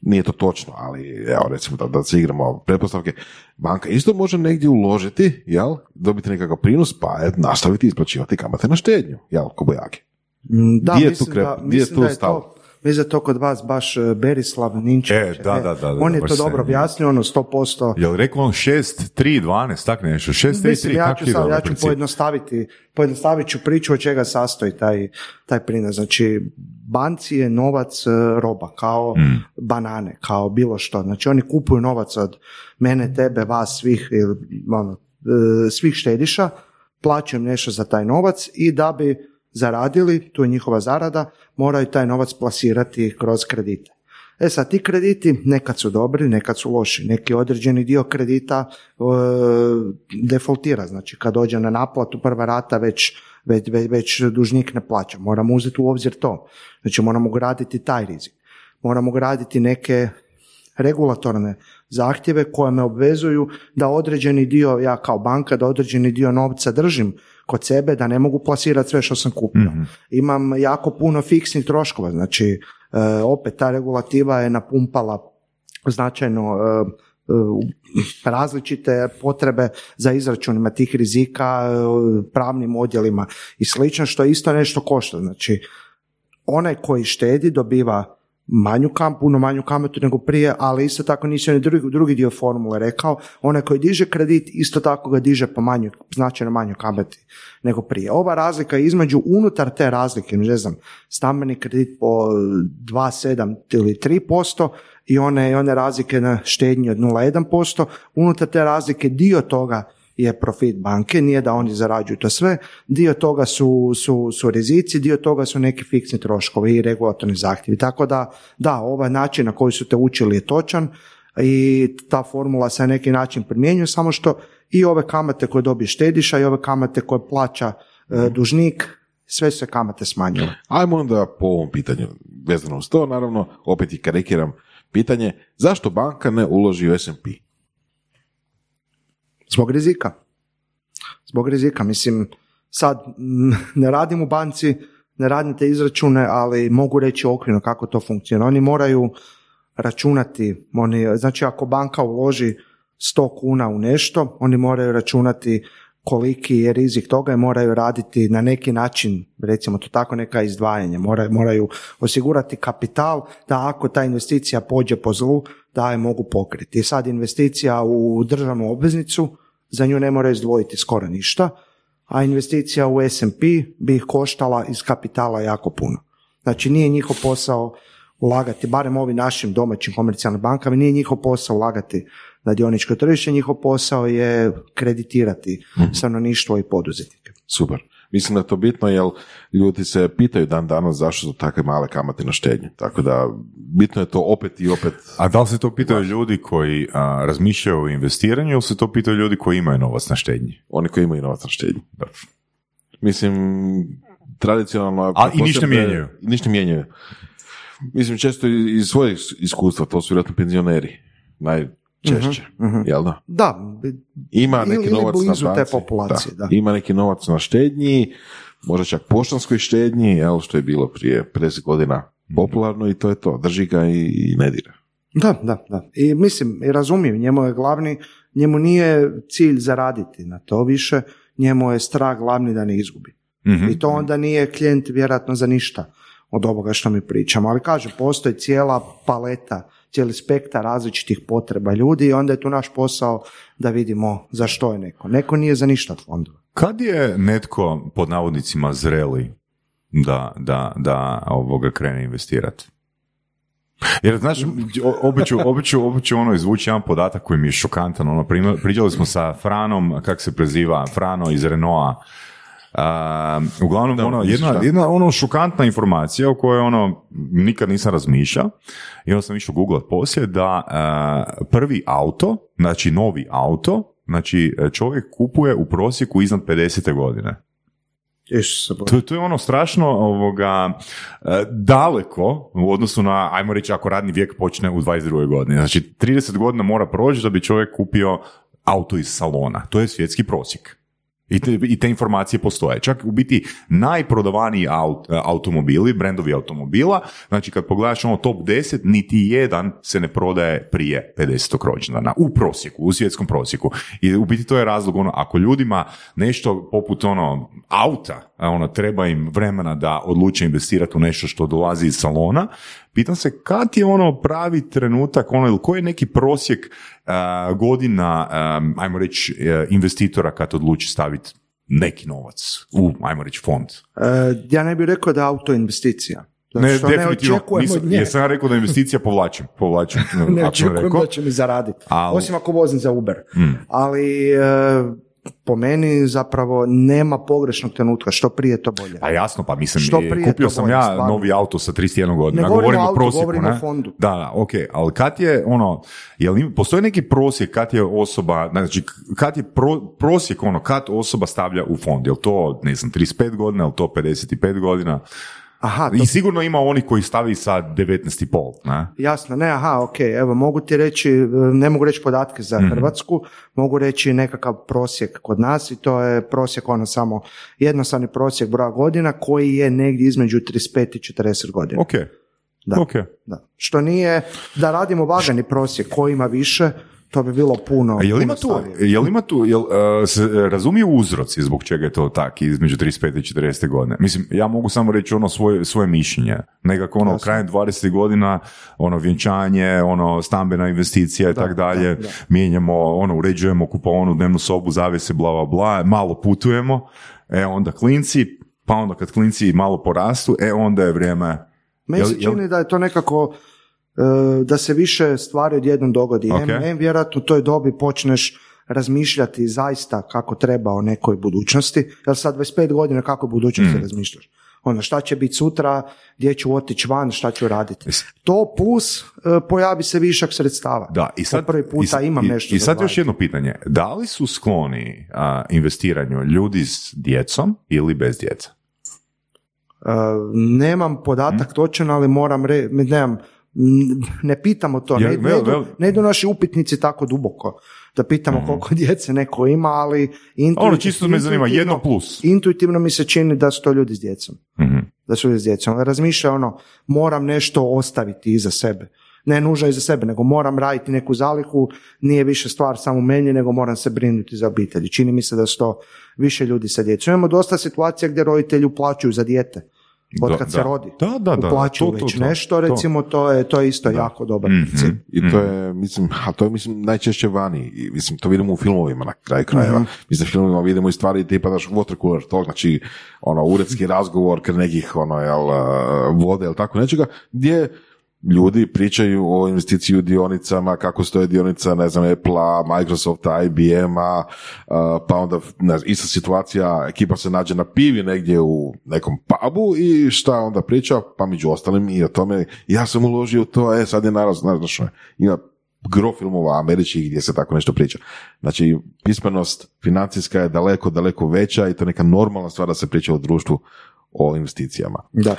nije to točno, ali evo recimo da, da se igramo pretpostavke, banka isto može negdje uložiti, jel, dobiti nekakav prinos, pa je nastaviti isplaćivati kamate na štednju, jel, ko bojake. Mm, Da, Di je tu mislim, krep- da, je mislim tu da je to, mislim da to kod vas baš e, Berislav Ninčević. E, da, da, da, da, On je to se- dobro objasnio, ono 100%. Jel rekao on 6, 3, 12, tak nešto, 6, 3, Mislim, 3, ja ću sad, ja ću pojednostaviti, pojednostavit ću priču od čega sastoji taj, taj prinos. Znači, banci je novac e, roba, kao Mm. banane, kao bilo što. Znači, oni kupuju novac od mene, tebe, vas, svih, ili, ono, e, svih štediša, plaćaju im nešto za taj novac i da bi zaradili, tu je njihova zarada, moraju taj novac plasirati kroz kredite. E sad, ti krediti nekad su dobri, nekad su loši. Neki određeni dio kredita e, defaultira, znači kad dođe na naplatu prva rata već, već, već, već dužnik ne plaća. Moramo uzeti u obzir to. Znači moramo graditi taj rizik. Moramo graditi neke regulatorne zahtjeve koje me obvezuju da određeni dio, ja kao banka, da određeni dio novca držim kod sebe, da ne mogu plasirati sve što sam kupio. Imam jako puno fiksnih troškova, znači e, opet ta regulativa je napumpala značajno e, e, različite potrebe za izračunima tih rizika, e, pravnim odjelima i slično, što isto nešto košta. Znači, onaj koji štedi dobiva manju kam, puno manju kamatu nego prije, ali isto tako nisi onaj drugi, drugi dio formule rekao, onaj koji diže kredit isto tako ga diže po manju, značajno manju kamati nego prije. Ova razlika između unutar te razlike, ne znam, stambeni kredit po 2,7 ili 3% i one, one razlike na štednji od 0,1%, unutar te razlike dio toga je profit banke, nije da oni zarađuju to sve, dio toga su, su, su rizici, dio toga su neki fiksni troškovi i regulatorni zahtjevi. Tako da, da, ovaj način na koji su te učili je točan, i ta formula se na neki način primjenjuje, samo što i ove kamate koje dobije štediša i ove kamate koje plaća e, dužnik, sve se kamate smanjile. Ajmo onda po ovom pitanju, vezano uz to, naravno, opet i karikiram pitanje, zašto banka ne uloži u S&P? Zbog rizika. Zbog rizika. Mislim, sad ne radim u banci, ne radim te izračune, ali mogu reći okvirno kako to funkcionira. Oni moraju računati, oni, znači ako banka uloži 100 kuna u nešto, oni moraju računati koliki je rizik toga i moraju raditi na neki način, recimo to tako neka izdvajanja, moraju, moraju osigurati kapital da ako ta investicija pođe po zlu, da je mogu pokriti. I sad investicija u državnu obveznicu, za nju ne mora izdvojiti skoro ništa, a investicija u S&P bi ih koštala iz kapitala jako puno. Znači nije njihov posao ulagati, barem ovim našim domaćim komercijalnim bankama, nije njihov posao ulagati na dioničko tržište, njihov posao je kreditirati Mhm. stanovništvo i poduzetnike. Super. Mislim da je to bitno jer ljudi se pitaju dan danas zašto su takve male kamate na štednje. Tako da bitno je to opet i opet A da li se to pitaju ljudi koji a, razmišljaju o investiranju ili se to pitaju ljudi koji imaju novac na štednji? oni koji imaju novac na štednji. Mislim, tradicionalno... A i ništa mijenjaju. Ništa mijenjaju. Mislim, često i- iz svojeg iskustva, to su vjerojatno penzioneri. Najčešće, jel da? Da, Ima neki ili novac blizu na te banci, populacije, da. Ima neki novac na štednji, možda čak poštanskoj štednji, jel, što je bilo prije 50 godina popularno i to je to. Drži ga i, i ne dira. Da, da, da. I mislim, i razumijem, njemu je glavni, njemu nije cilj zaraditi na to više, njemu je strah glavni da ne izgubi. Mhm. I to onda nije klijent vjerojatno za ništa od ovoga što mi pričamo. Ali kažem, postoji cijela paleta, cijeli spektar različitih potreba ljudi i onda je tu naš posao da vidimo za što je neko. Neko nije za ništa fondova. Kad je netko pod navodnicima zreli da, da, da ovoga krene investirati? Jer, znaš, o- opet ću, opet ću, opet ću ono izvući jedan podatak koji mi je šokantan. Ono, pričali smo sa Franom, kak se preziva, Frano iz Renaulta. Uglavnom, ono, misliš, jedna, da. jedna ono šokantna informacija o kojoj ono nikad nisam razmišljao i onda sam išao googlat poslije da a, prvi auto, znači novi auto, znači čovjek kupuje u prosjeku iznad 50. godine. To, je- to je ono strašno ovoga, e, daleko u odnosu na, ajmo reći, ako radni vijek počne u 22. godini. Znači, 30 godina mora proći da bi čovjek kupio auto iz salona. To je svjetski prosjek. I te, I te informacije postoje. Čak u biti najprodavaniji aut, automobili, brendovi automobila, znači kad pogledaš ono top 10, niti jedan se ne prodaje prije 50. rođendana. U prosjeku, u svjetskom prosjeku. I u biti to je razlog, ono, ako ljudima nešto poput ono auta, ono, treba im vremena da odluče investirati u nešto što dolazi iz salona, pitam se kad je ono pravi trenutak, ono, ili koji je neki prosjek a, godina, a, ajmo reći, e, investitora kad odluči staviti neki novac u, ajmo reći, fond. E, ja ne bih rekao da je auto investicija. Zato Ne, što ne definitivno, očekujemo nisam, jesam ja rekao da investicija povlačim, povlačim. ne očekujem da će mi zaraditi. Osim ako vozim za Uber. Mm. Ali e, po meni zapravo nema pogrešnog trenutka. Što prije to bolje. Pa jasno, pa mislim, Što prije kupio sam bolje, ja stvarno. novi auto sa 31 godina. Ne govorim govorim o prosjeku, govorim ne? o fondu. Da, da, ok, ali kad je ono, jel ima, postoji neki prosjek kad je osoba, znači kad je pro, prosjek ono, kad osoba stavlja u fond, jel to, ne znam, 35 godina, jel to 55 godina? Aha, to I sigurno ima onih koji stavi sa 19,5, ne? Jasno, ne, aha, ok, evo mogu ti reći, e, ne mogu reći podatke za Hrvatsku, mogu reći nekakav prosjek kod nas i to je prosjek ono samo jednostavni prosjek broja godina koji je negdje između 35 i 40 godina. Ok, Da. ok. Da. Što nije da radimo vagani prosjek koji ima više, to bi bilo puno. A jel ima tu, jel ima tu, jel uh, razumiju uzroci zbog čega je to tak između 35 i 40 godine? Mislim, ja mogu samo reći ono svoje, svoje mišljenje. Nekako ono, krajem 20 godina, ono, vjenčanje, ono, stambena investicija i tako dalje, da. mijenjamo, ono, uređujemo kupovanu dnevnu sobu, zavise, bla, bla, bla, malo putujemo, e, onda klinci, pa onda kad klinci malo porastu, e, onda je vrijeme... Meni se čini da je to nekako da se više stvari odjednom dogodi. Ok. Em, em vjerojatno u toj dobi počneš razmišljati zaista kako treba o nekoj budućnosti, jer sad 25 godina kako budućnosti razmišljaš? Ono, šta će biti sutra, gdje ću otići van, šta ću raditi. To plus e, pojavi se višak sredstava. Da, i sad, Po prvi puta i sad- imam i- nešto I za sad još jedno pitanje. Da li su skloni a, investiranju ljudi s djecom ili bez djece? E, nemam podatak točan, ali moram re, nemam, ne pitamo to, ne, Ja, ne, idu, vel- ne idu naši upitnici tako duboko da pitamo koliko djece neko ima, ali intuitiv- Ono, čisto me zanima, jedno plus. Intuitivno mi se čini da su to ljudi s djecom. Mhm. Da su ljudi s djecom. Razmišlja ono, moram nešto ostaviti iza sebe. Ne nužno iza sebe, nego moram raditi neku zalihu, nije više stvar samo meni, nego moram se brinuti za obitelji. Čini mi se da su to više ljudi sa djecom. Imamo dosta situacija gdje roditelji uplaćuju za dijete. Od Da, kad se da. rodi. Da, da, da, Uplaćuju to, to, već to, nešto, to. recimo, to je, to je isto jako dobar Mhm. princip. I to je, mislim, a to je, mislim, najčešće vani. I, mislim, to vidimo u filmovima na kraju krajeva. Mhm. Mislim, filmovima vidimo i stvari tipa daš water cooler talk, znači, ono, uredski razgovor kod nekih, ono, jel, uh, vode ili tako nečega, gdje ljudi pričaju o investiciji u dionicama, kako stoje dionica, ne znam, Apple-a, Microsofta, IBM-a, pa onda, ne znam, ista situacija, ekipa se nađe na pivi negdje u nekom pubu i šta onda priča, pa među ostalim i o tome, ja sam uložio to, e, sad je naraz, znaš, znaš, ima gro filmova američkih gdje se tako nešto priča. Znači, pismenost financijska je daleko, daleko veća i to je neka normalna stvar da se priča u društvu o investicijama. Da.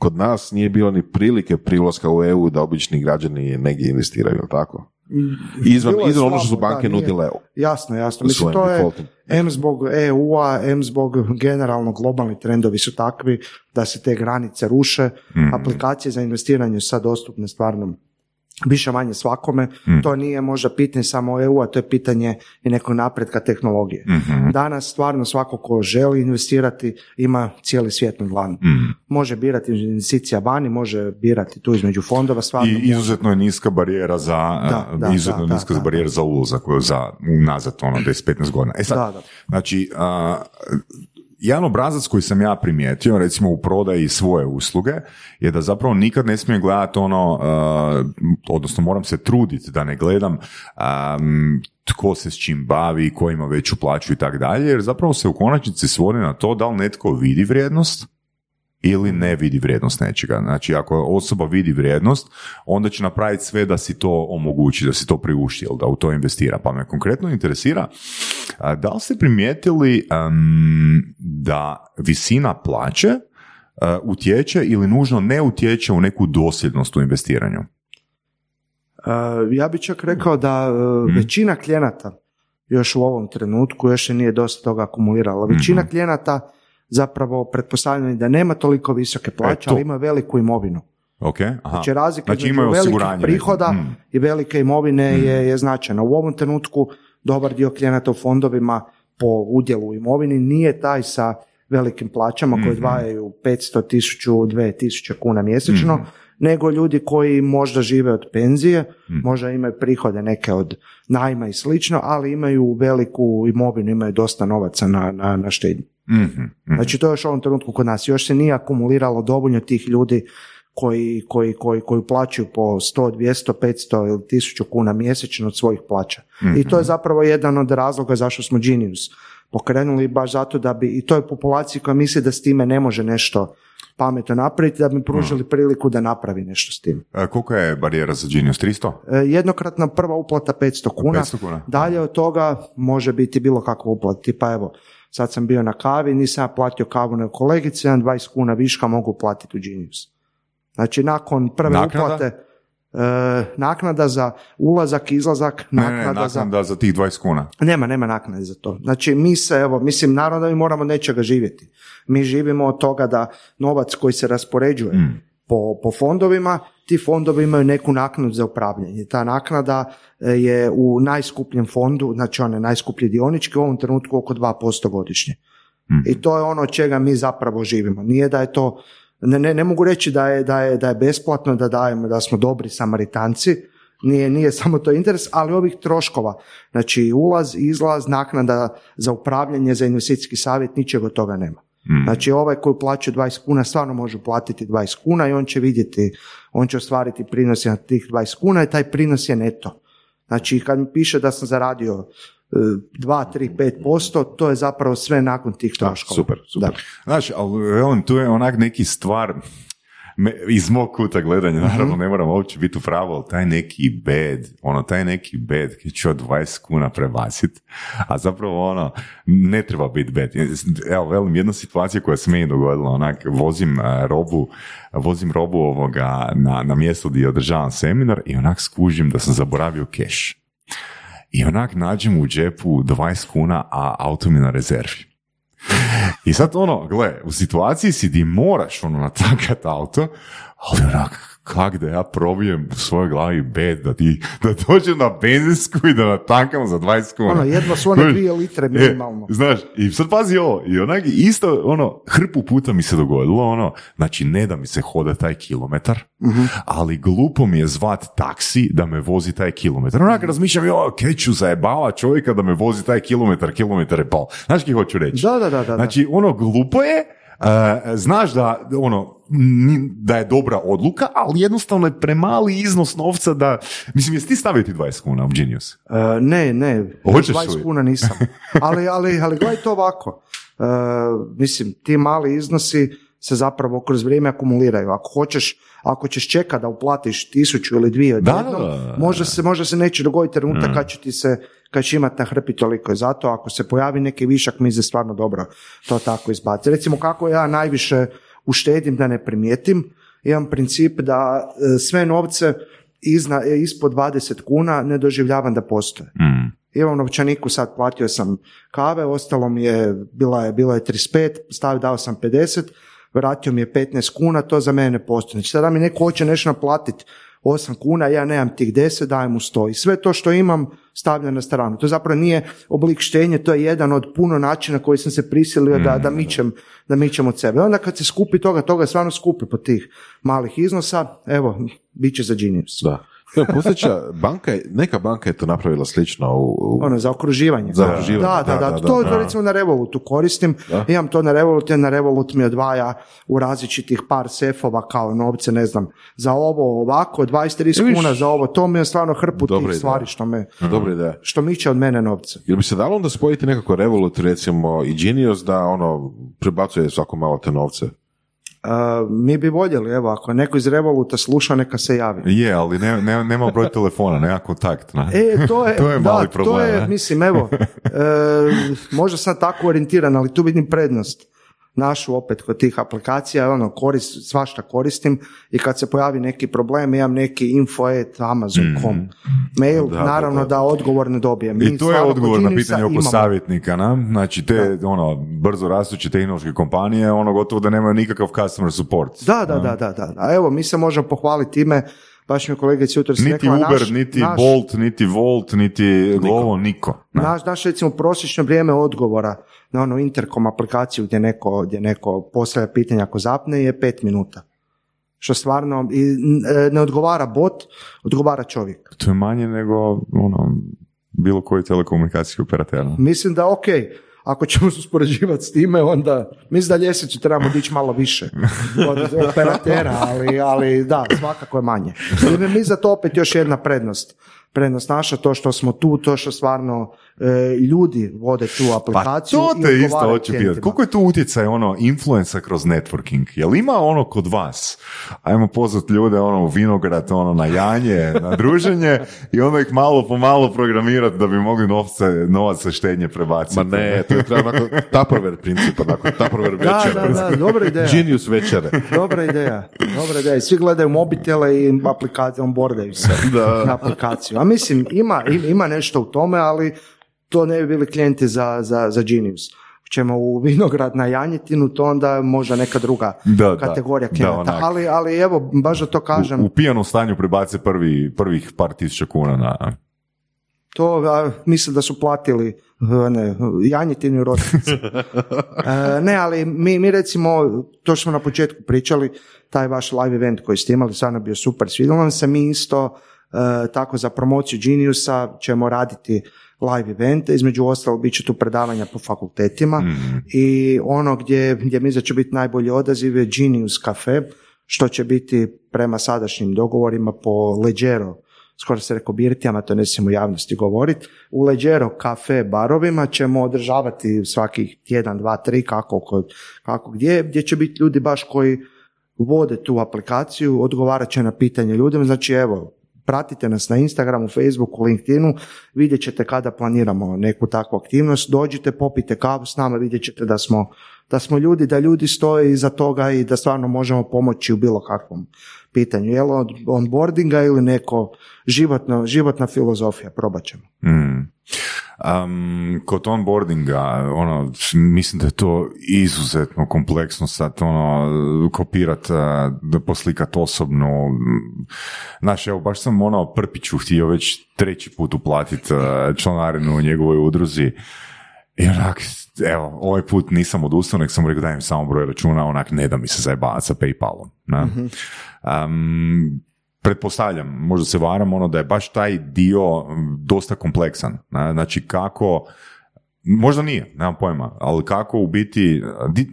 Kod nas nije bilo ni prilike prilaska u EU da obični građani negdje investiraju, jel tako? Izvan, Bilo je izvan ono što su da, banke nije- nudile Jasno, jasno. u Mislim, to je. M zbog EU-a, M zbog generalno globalni trendovi su takvi da se te granice ruše. Mhm. Aplikacije za investiranje su sad dostupne stvarno više manje svakome. Mhm. To nije možda pitanje samo EU-a, to je pitanje i nekog napretka tehnologije. Mhm. Danas stvarno svako ko želi investirati ima cijeli svijet na dlanu. Mhm. Može birati investicija vani, može birati tu između fondova, stvarno I izuzetno je niska barijera za, Da, da, izuzetno da, niska da, barijera za ulazak za unazad ono 10-15 godina. E sad, Da, da. znači, a, jedan obrazac koji sam ja primijetio, recimo u prodaji svoje usluge, je da zapravo nikad ne smijem gledati ono, a, odnosno moram se truditi da ne gledam am, tko se s čim bavi, ko ima veću plaću i tako dalje, jer zapravo se u konačnici svodi na to da li netko vidi vrijednost ili ne vidi vrijednost nečega. Znači, ako osoba vidi vrijednost, onda će napraviti sve da si to omogući, da si to priušti, ili da u to investira. Pa me konkretno interesira, da li ste primijetili em, da visina plaće e, utječe ili nužno ne utječe u neku dosljednost u investiranju? Uh, ja bih čak rekao da uh, Mhm. većina klijenata još u ovom trenutku još je nije dosta toga akumulirala. Većina Mhm. klijenata zapravo pretpostavljaju da nema toliko visoke plaće, E, ali ima veliku imovinu. Ok? Aha. Znači razlika Znači, između imaju velikih prihoda. Mm. i velike imovine je, je značajna. U ovom trenutku dobar dio klijenata u fondovima po udjelu u imovini nije taj sa velikim plaćama Mhm. koji odvajaju 500, 1000, 2000 kuna mjesečno, Mhm. nego ljudi koji možda žive od penzije, Mhm. možda imaju prihode neke od najma i slično, ali imaju veliku imovinu, imaju dosta novaca na, na, na štednju. Mhm, mhm. Znači to je još u ovom trenutku kod nas. Još se nije akumuliralo dovoljno tih ljudi koji, koji, koji, koji plaćaju po 100, 200, 500 ili 1000 kuna mjesečno od svojih plaća. I to je zapravo jedan od razloga zašto smo Genius pokrenuli baš zato da bi, i to je populacija koja misli da s time ne može nešto pametno napraviti, da bi pružili priliku da napravi nešto s tim. E, koliko je barijera za Genius? 300? E, Jednokratna prva uplata 500 kuna, 500 kuna. dalje od toga može biti bilo kakva uplata. Tipa evo, sad sam bio na kavi, nisam ja platio kavu na kolegici, imam 20 kuna viška mogu platiti u Genius. Znači nakon prve Naknada? uplate e, naknada za ulazak, izlazak, Ne, naknada, ne, za... naknada za tih 20 kuna. Nema, nema naknade za to. Znači mi se, evo, mislim, naravno da mi moramo nečega živjeti. Mi živimo od toga da novac koji se raspoređuje Mm. Po, po fondovima, ti fondovi imaju neku naknadu za upravljanje. Ta naknada e, je u najskupljem fondu, znači one najskuplji dionički, u ovom trenutku oko 2% godišnje. Mhm. I to je ono od čega mi zapravo živimo. Nije da je to, ne, ne, ne mogu reći da je, da, je, da je besplatno, da dajemo, da smo dobri samaritanci, nije, nije samo to interes, ali ovih troškova, znači ulaz, izlaz, naknada za upravljanje, za investicijski savjet, ničeg od toga nema. Mhm. Znači ovaj koji plaća 20 kuna stvarno može platiti 20 kuna i on će vidjeti, on će ostvariti prinos na tih 20 kuna i taj prinos je neto. Znači kad mi piše da sam zaradio 2, 3, 5%, to je zapravo sve nakon tih troškova. super, super. Da. Znaš, ali tu je onak neki stvar, me, iz mog kuta gledanja, naravno ne moram uopće biti u pravu, ali taj neki bed, ono, taj neki bed koji će od 20 kuna prebacit, a zapravo ono, ne treba biti bed. Evo, velim, jedna situacija koja se meni dogodila, onak, vozim a, robu, vozim robu ovoga na, na mjesto gdje održavam seminar i onak skužim da sam zaboravio keš. I onak nađem u džepu 20 kuna, a auto mi na rezervi. I sad ono, gle, u situaciji si di moraš ono natakat auto, ali onak, kak da ja probijem u svojoj glavi bed da ti, da dođem na benzinsku i da natankam za 20 kuna. Ono, jedno su one dvije litre E, minimalno. znaš, i sad pazi ovo, i onak isto, ono, hrpu puta mi se dogodilo, ono, znači ne da mi se hoda taj kilometar, ali glupo mi je zvat taksi da me vozi taj kilometar. Onak razmišljam, jo, kaj ću zajebava čovjeka da me vozi taj kilometar, kilometar i pol. Znaš kaj hoću reći? Da, da, da, da. Znači, ono, glupo je, e, znaš da, ono, da je dobra odluka, ali jednostavno je premali iznos novca da, mislim, jesi ti stavio ti 20 kuna u Genius? E, ne, ne, Hoćeš 20 li? kuna nisam. Ali, ali, ali gledaj to ovako. E, mislim, ti mali iznosi se zapravo kroz vrijeme akumuliraju. Ako hoćeš, ako ćeš čekati da uplatiš tisuću ili dvije Da, odjednom, da, da. možda se, možda se neće dogoditi trenutak kad će ti se kad će imati na hrpi toliko. I zato ako se pojavi neki višak, mi je stvarno dobro to tako izbaciti. Recimo kako ja najviše uštedim da ne primijetim, imam princip da e, sve novce izna, e, ispod 20 kuna ne doživljavam da postoje. Mm. Imam novčaniku sad platio sam kave, ostalo mi je, bila je, bilo je 35, stavio dao sam 50, vratio mi je 15 kuna, to za mene ne postoji. Znači sada mi neko hoće nešto naplatiti 8 kuna, ja nemam tih 10, dajem mu 100. I sve to što imam stavljam na stranu. To zapravo nije oblik štenje, to je jedan od puno načina koji sam se prisilio da, da, mičem, da mičem od sebe. Onda kad se skupi toga, toga je stvarno skupi po tih malih iznosa, evo, bit će za Genius. Da. Evo, Postojeća banka, je- neka banka je to napravila slično u, u Ono, za okruživanje. Za okruživanje, Da, da, da. da, da, to, da. to recimo na Revolutu koristim. Da. Imam to na Revolut, jer na Revolut mi odvaja u različitih par sefova kao novce, ne znam, za ovo ovako, 20-30 Viš. kuna za ovo. To mi je stvarno hrpu Dobra tih stvari što me, dobra ideja. što miče od mene novce. Jel bi se dalo onda spojiti nekako Revolut, recimo, i Genius da ono, prebacuje svako malo te novce? Uh, mi bi voljeli, evo, ako neko iz Revoluta sluša, neka se javi. Je, ali ne, ne, nema broj telefona, nema kontakt. Na. E, to je, To je da, mali to problem, je, ne? mislim, evo, e, možda sam tako orijentiran, ali tu vidim prednost našu opet kod tih aplikacija, ono, korist, svašta koristim i kad se pojavi neki problem, imam neki info at amazon.com mail, Da, da, naravno da. da, odgovor ne dobijem. I to je odgovor na pitanje oko imamo. savjetnika, na? Znači, te ono, brzo rastuće tehnološke kompanije, ono gotovo da nemaju nikakav customer support. Da, da, da, da, da. A evo, mi se možemo pohvaliti time, baš mi je kolegica jutros Niti rekla, Uber, naš, niti naš, Bolt, niti Volt, niti Glovo, niko. Ne. Naš, naš recimo prosječno vrijeme odgovora na onu interkom aplikaciju gdje neko, gdje neko postavlja pitanje ako zapne je pet minuta. Što stvarno e, ne odgovara bot, odgovara čovjek. To je manje nego ono, bilo koji telekomunikacijski operater. Mislim da ok, ako ćemo se uspoređivati s time, onda mislim da ljestvicu trebamo dići malo više od operatera, ali, ali da, svakako je manje. I mi za to opet još jedna prednost. Prednost naša, to što smo tu, to što stvarno e, ljudi vode tu Pa aplikaciju. to i te isto hoću pitati. Koliko je tu utjecaj ono influensa kroz networking? Jel ima ono kod vas? Ajmo pozvat ljude ono u vinograd, ono na janje, na druženje i onda ih malo po malo programirati da bi mogli novce, novac sa štednje prebaciti. Ma ne, to je treba onako Tupperware princip, onako Tupperware Da, večere. da, da, dobra ideja. Genius večere. Dobra ideja, dobra ideja. I Svi gledaju mobitele i aplikacije, onboardaju se na aplikaciju. A mislim, ima, ima nešto u tome, ali to ne bi bili klijenti za, za, za Genius. Ćemo u vinograd na Janjetinu, to onda možda neka druga Da, da. kategorija Da, klijenata. onak. ali, ali evo, baš da to kažem, U, u pijanom stanju prebace prvi, prvih par tisuća kuna na... to a, mislim da su platili e, ne, janjetinu i ročnice. E, ne, ali mi, mi recimo, to što smo na početku pričali, taj vaš live event koji ste imali, stvarno bio super, svidjelo nam se mi isto, tako za promociju Geniusa ćemo raditi live evente, između ostalog bit će tu predavanja po fakultetima. I ono gdje, gdje mislim da će biti najbolji odaziv je Genius Cafe, što će biti prema sadašnjim dogovorima po Leggero. Skoro se rekao birtijama, to ne smijemo u javnosti govoriti. U Leđero kafe barovima ćemo održavati svakih tjedan, dva, tri, kako, kako gdje, gdje će biti ljudi baš koji vode tu aplikaciju, odgovarat će na pitanje ljudima, znači evo, pratite nas na Instagramu, Facebooku, LinkedInu, vidjet ćete kada planiramo neku takvu aktivnost, dođite, popite kavu s nama, vidjet ćete da smo, da smo ljudi, da ljudi stoje iza toga i da stvarno možemo pomoći u bilo kakvom pitanju. Je li od onboardinga ili neko životno, životna filozofija, probat ćemo. Mm. Um, kod onboardinga, ono, mislim da je to izuzetno kompleksno sad, ono, kopirat, da poslikat osobno. Znaš, evo, baš sam ono Prpiću htio već treći put uplatiti članarinu u njegovoj udruzi. I onak, evo, ovaj put nisam odustao, nek sam rekao dajem samo broj računa, onak ne da mi se zajebavati sa Paypalom. Ne? Um, pretpostavljam, možda se varam, ono da je baš taj dio dosta kompleksan. Znači kako, možda nije, nemam pojma, ali kako u biti,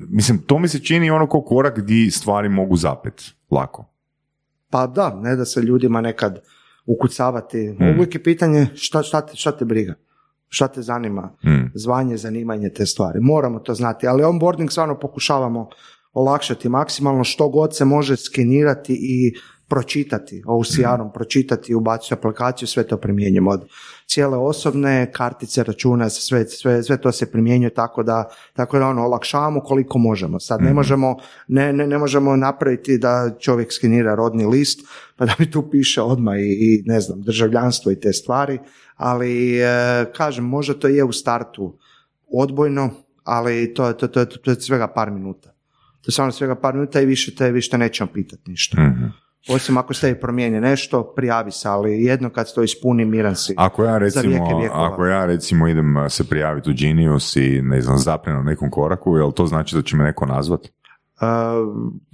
mislim, to mi se čini ono ko korak gdje stvari mogu zapet, lako. Pa da, ne da se ljudima nekad ukucavati. Mm. Uvijek je pitanje šta, šta, te, šta te briga, šta te zanima, mm. zvanje, zanimanje, te stvari. Moramo to znati, ali onboarding stvarno pokušavamo olakšati maksimalno što god se može skenirati i pročitati, OCR-om pročitati, ubaciti aplikaciju, sve to primjenjujemo od cijele osobne kartice, računa, sve, sve, sve to se primjenjuje tako da, tako da ono, olakšavamo koliko možemo. Sad ne mhm. možemo, ne, ne, ne možemo napraviti da čovjek skenira rodni list, pa da mi tu piše odmah i, i ne znam, državljanstvo i te stvari, ali e, kažem, možda to je u startu odbojno, ali to, to, to, to, to je svega par minuta. To je samo svega par minuta i više te više nećemo pitati ništa. mm osim ako se promijeni nešto, prijavi se, ali jedno kad to ispuni, miran si. Ako ja recimo, ako ja recimo idem se prijaviti u Genius i ne znam, zapne na nekom koraku, jel to znači da će me neko nazvat? Uh,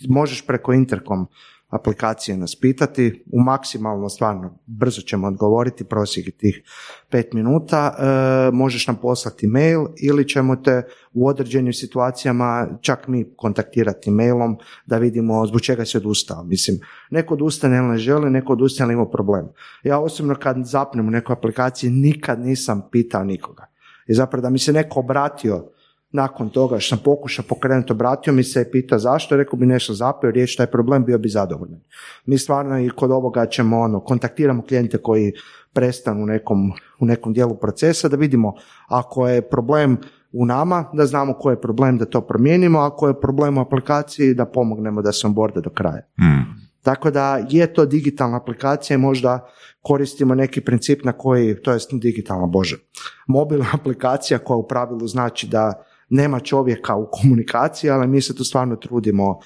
možeš preko Interkom aplikacije nas pitati, u maksimalno stvarno brzo ćemo odgovoriti, prosjek tih pet minuta, e, možeš nam poslati mail ili ćemo te u određenim situacijama čak mi kontaktirati mailom da vidimo zbog čega se odustao. Mislim, neko odustane ili ne želi, neko odustane ili ima problem. Ja osobno kad zapnem u nekoj aplikaciji nikad nisam pitao nikoga. I zapravo da mi se neko obratio nakon toga što sam pokušao pokrenuti, obratio mi se i pitao zašto, rekao bi nešto zapeo, riješi taj problem, bio bi zadovoljan. Mi stvarno i kod ovoga ćemo ono, kontaktiramo klijente koji prestanu u nekom, u nekom dijelu procesa da vidimo ako je problem u nama, da znamo koji je problem da to promijenimo, ako je problem u aplikaciji da pomognemo da se onboarde do kraja. Hmm. Tako da je to digitalna aplikacija i možda koristimo neki princip na koji, to je digitalna, bože, mobilna aplikacija koja u pravilu znači da nema čovjeka u komunikaciji, ali mi se tu stvarno trudimo uh,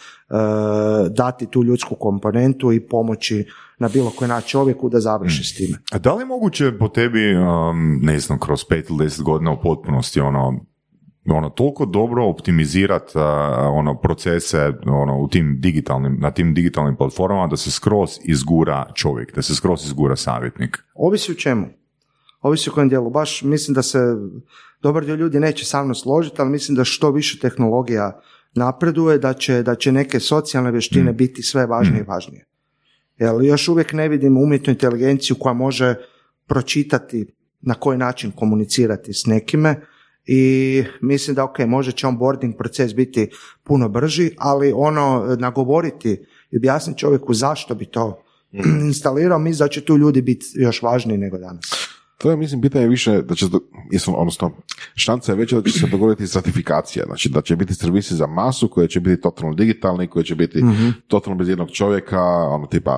dati tu ljudsku komponentu i pomoći na bilo koji način čovjeku da završi s time. A da li je moguće po tebi, um, ne znam, kroz pet ili deset godina u potpunosti ono, ono toliko dobro optimizirati uh, ono procese ono u tim digitalnim na tim digitalnim platformama da se skroz izgura čovjek, da se skroz izgura savjetnik. Ovisi u čemu. Ovisi u kojem dijelu. Baš mislim da se dobar dio ljudi neće sa mnom složiti, ali mislim da što više tehnologija napreduje, da će, da će neke socijalne vještine mm. biti sve važnije i mm. važnije. Jer još uvijek ne vidim umjetnu inteligenciju koja može pročitati na koji način komunicirati s nekime i mislim da ok, može će onboarding proces biti puno brži, ali ono nagovoriti i objasniti čovjeku zašto bi to mm. instalirao, mislim da će tu ljudi biti još važniji nego danas. To je, mislim, pitanje više da će, jesmo, odnosno, šanca je veća da će se dogoditi stratifikacija, znači da će biti servisi za masu koji će biti totalno digitalni, koji će biti mm totalno bez jednog čovjeka, ono tipa,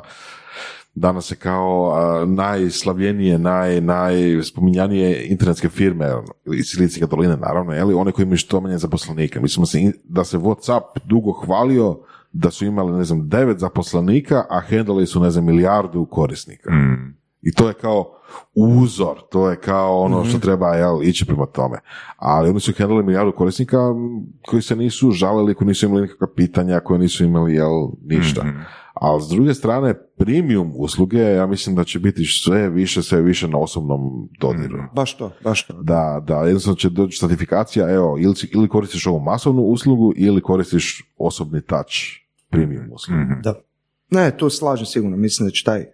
danas se kao najslavljenije, naj, najspominjanije internetske firme ono, iz Silicijske doline, naravno, jeli, one koji imaju što manje zaposlenika. Mislim se, da se Whatsapp dugo hvalio da su imali, ne znam, devet zaposlenika, a hendali su, ne znam, milijardu korisnika. Mm. I to je kao uzor, to je kao ono što mhm. treba jel, ići prema tome. Ali oni su handlali milijardu korisnika koji se nisu žalili, koji nisu imali nikakva pitanja, koji nisu imali jel, ništa. mm Ali s druge strane, premium usluge, ja mislim da će biti sve više, sve više na osobnom dodiru. mm Baš to, baš to. Da, da, jednostavno će doći certifikacija, evo, ili, ili koristiš ovu masovnu uslugu, ili koristiš osobni touch premium uslugu. Da. Ne, tu slažem sigurno, mislim da će taj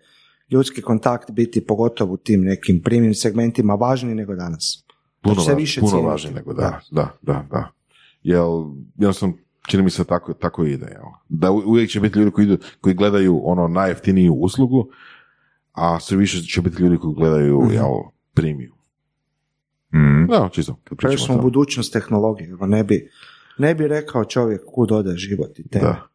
ljudski kontakt biti pogotovo u tim nekim primim segmentima važniji nego danas. Puno, će se više puno važnije nego da, da, da, da. Jel, jednostavno, čini mi se tako, tako ide. Jel? Da uvijek će biti ljudi koji, idu, koji gledaju ono najjeftiniju uslugu, a sve više će biti ljudi koji gledaju Mhm. jel, premium. Mm. Da, čisto. Prešli smo u budućnost tehnologije. Ne bi, ne bi rekao čovjek kud ode život i tema. Da.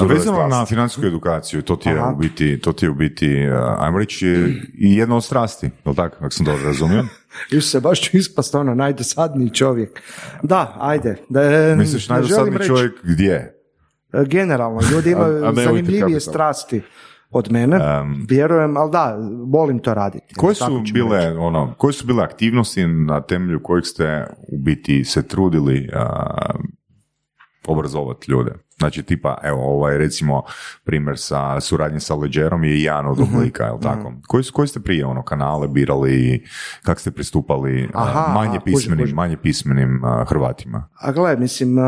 A vezano na financijsku edukaciju, to ti je Aha. u biti, to ti je u biti, uh, ajmo reći, i jedna od strasti, je tako, ako sam dobro razumio? Isuse, baš ću ispast ono najdosadniji čovjek. Da, ajde. Da, e, Misliš najdosadniji reći- čovjek gdje? E, Generalno, ljudi imaju A- a zanimljivije strasti od mene, vjerujem, ali da, volim to raditi. Koje su bile, reći. ono, koje su bile aktivnosti na temelju kojih ste u biti se trudili a, obrazovati ljude? Znači, tipa, evo, ovaj, recimo, primjer sa suradnje sa Ledgerom je jedan od Mhm. oblika, jel tako? Koji, su- koji ste prije, ono, kanale birali, kako ste pristupali a, Aha, manje kužim, pismenim, kužim. manje pismenim a, Hrvatima? A gle, mislim, e,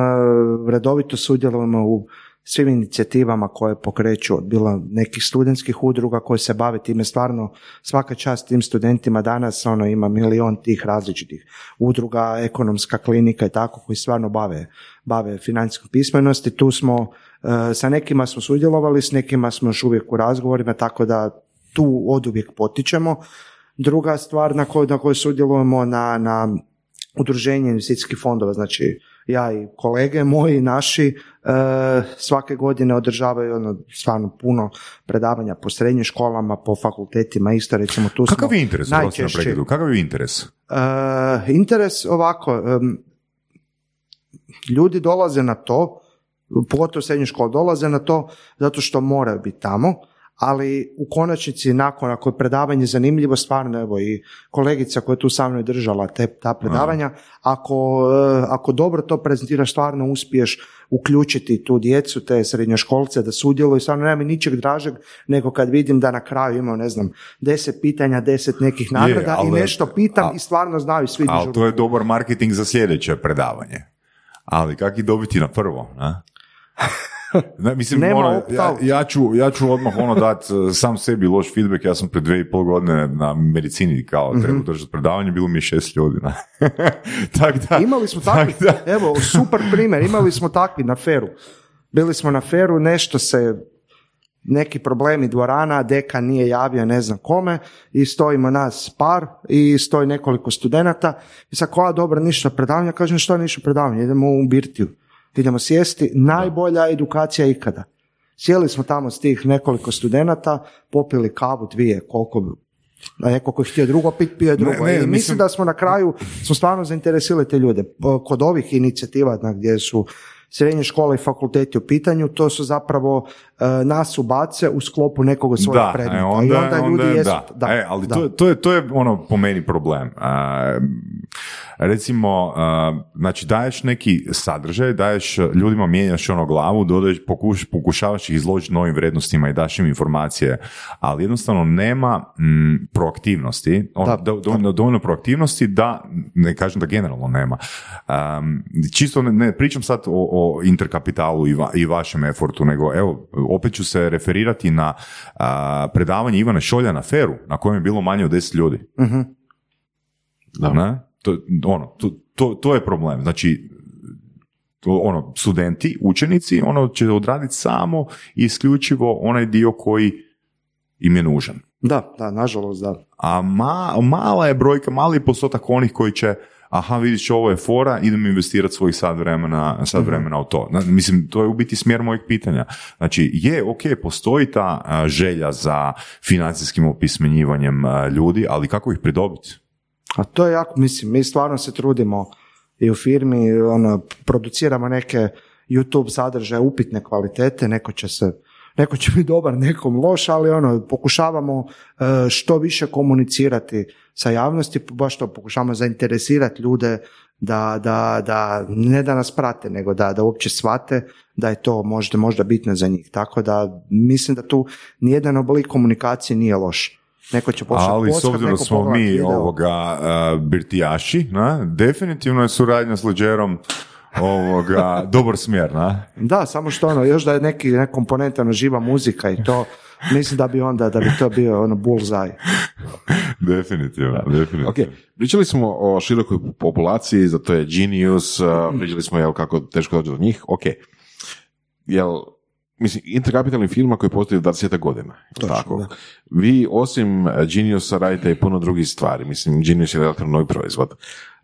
redovito sudjelujemo u svim inicijativama koje pokreću od bilo nekih studentskih udruga koje se bave time stvarno svaka čast tim studentima danas ono ima milion tih različitih udruga, ekonomska klinika i tako koji stvarno bave, bave financijskom pismenosti. Tu smo, e, sa nekima smo sudjelovali, s nekima smo još uvijek u razgovorima, tako da tu od uvijek potičemo. Druga stvar na kojoj, na kojoj sudjelujemo na, na udruženje investicijskih fondova, znači ja i kolege moji naši e, svake godine održavaju ono stvarno puno predavanja po srednjim školama, po fakultetima isto recimo tu Kakav smo je interes? oprosti na najčešće. prekidu, Kakav je interes? E, interes ovako, ljudi dolaze na to, pogotovo u srednjoj školi, dolaze na to zato što moraju biti tamo, ali u konačnici nakon ako je predavanje zanimljivo, stvarno evo i kolegica koja je tu sa mnom držala te, ta predavanja, ako, e, ako dobro to prezentiraš, stvarno uspiješ uključiti tu djecu, te srednjoškolce da sudjeluju, stvarno nema mi ničeg dražeg nego kad vidim da na kraju imamo, ne znam, deset pitanja, deset nekih nagrada i ali- nešto pitam a- i stvarno znaju svi dižu to je dobar marketing za sljedeće predavanje. Ali kak ih dobiti na prvo, na? Ne, mislim, Nema ono, ja, ja, ću, ja ću odmah ono dat eh, sam sebi loš feedback, ja sam pred dvije i pol godine na medicini kao Mhm. treba držati predavanje, bilo mi je šest ljudi. na. tak da, Imali smo takvi, tak da. evo, super primjer, imali smo takvi na feru. Bili smo na feru, nešto se, neki problemi dvorana, deka nije javio ne znam kome i stojimo nas par i stoji nekoliko studenata i sad koja dobro ništa predavanja, kažem što ništa predavanja, idemo u birtiju, idemo sjesti, najbolja edukacija ikada. Sjeli smo tamo s tih nekoliko studenata, popili kavu dvije, koliko a neko ko je htio drugo pit, pio je drugo. ne, I mislim, mislim- da smo na kraju, smo stvarno zainteresirali te ljude. Kod ovih inicijativa na gdje su srednje škole i fakulteti u pitanju, to su zapravo nas ubace u sklopu nekog od svojih da, predmeta. e, onda, I onda ljudi onda, jesu... da. E, ali To, to, je, to je ono po meni problem. A, recimo, a, znači daješ neki sadržaj, daješ ljudima, mijenjaš ono glavu, dodaješ, pokuš, pokušavaš ih izložiti novim vrednostima i daš im informacije, ali jednostavno nema mm, proaktivnosti, ono, Da. do- dovoljno, dovoljno proaktivnosti da, ne kažem da generalno nema. Um, čisto ne, ne pričam sad o, o interkapitalu i, va- i vašem efortu, nego evo, opet ću se referirati na a, predavanje Ivana Šolja na Feru, na kojem je bilo manje od 10 ljudi. Da. Ne? To, ono, to, to, to je problem. Znači, to, ono, studenti, učenici, ono će odraditi samo i isključivo onaj dio koji im je nužan. Da, da, nažalost, da. A ma, mala je brojka, mali je postotak onih koji će aha, vidiš ovo je fora, idem investirati svojih sad vremena, sad vremena u to. Mislim, to je u biti smjer mojeg pitanja. Znači, je, ok, postoji ta želja za financijskim opismenjivanjem ljudi, ali kako ih pridobiti? A to je jako, mislim, mi stvarno se trudimo i u firmi, ono, produciramo neke YouTube sadržaje upitne kvalitete, neko će se neko će biti dobar, nekom loš, ali ono, pokušavamo e, što više komunicirati sa javnosti, baš to pokušavamo zainteresirati ljude da, da, da ne da nas prate, nego da, da uopće shvate da je to možda, možda bitno za njih. Tako da mislim da tu nijedan oblik komunikacije nije loš. Neko će početi Ali s kockat, obzirom da smo mi video. ovoga a, birtijaši, na, definitivno je suradnja s Leđerom ovoga, dobar smjer, na? Da, samo što ono, još da je neki, neka komponenta ono, živa muzika i to, mislim da bi onda, da bi to bio ono bullseye. definitivno, definitivno. Ok, pričali smo o širokoj populaciji, za to je Genius, pričali smo jel, kako teško dođe do njih, ok. Jel, mislim, interkapitalni firma koji postoji 20 godina. Točno, tako? da. Vi osim uh, Geniusa radite i puno drugih stvari. Mislim, Genius je relativno novi proizvod.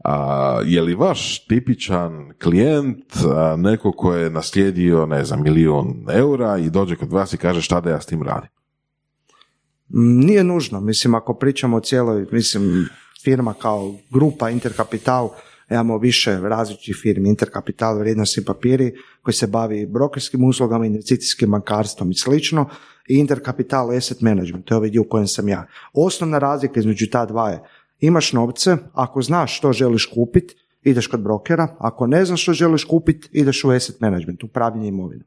A, je li vaš tipičan klijent a, neko ko je naslijedio, ne znam, milijun eura i dođe kod vas i kaže šta da ja s tim radim? Mm, Nije nužno, mislim ako pričamo o cijeloj, mislim firma kao grupa Interkapital, imamo više različitih firmi, Interkapital, vrijednosni papiri koji se bavi brokerskim uslugama, investicijskim bankarstvom i slično i Interkapital asset management, to je ovaj dio u kojem sam ja. Osnovna razlika između ta dva je imaš novce, ako znaš što želiš kupiti, ideš kod brokera, ako ne znaš što želiš kupiti, ideš u asset management, upravljanje imovinom.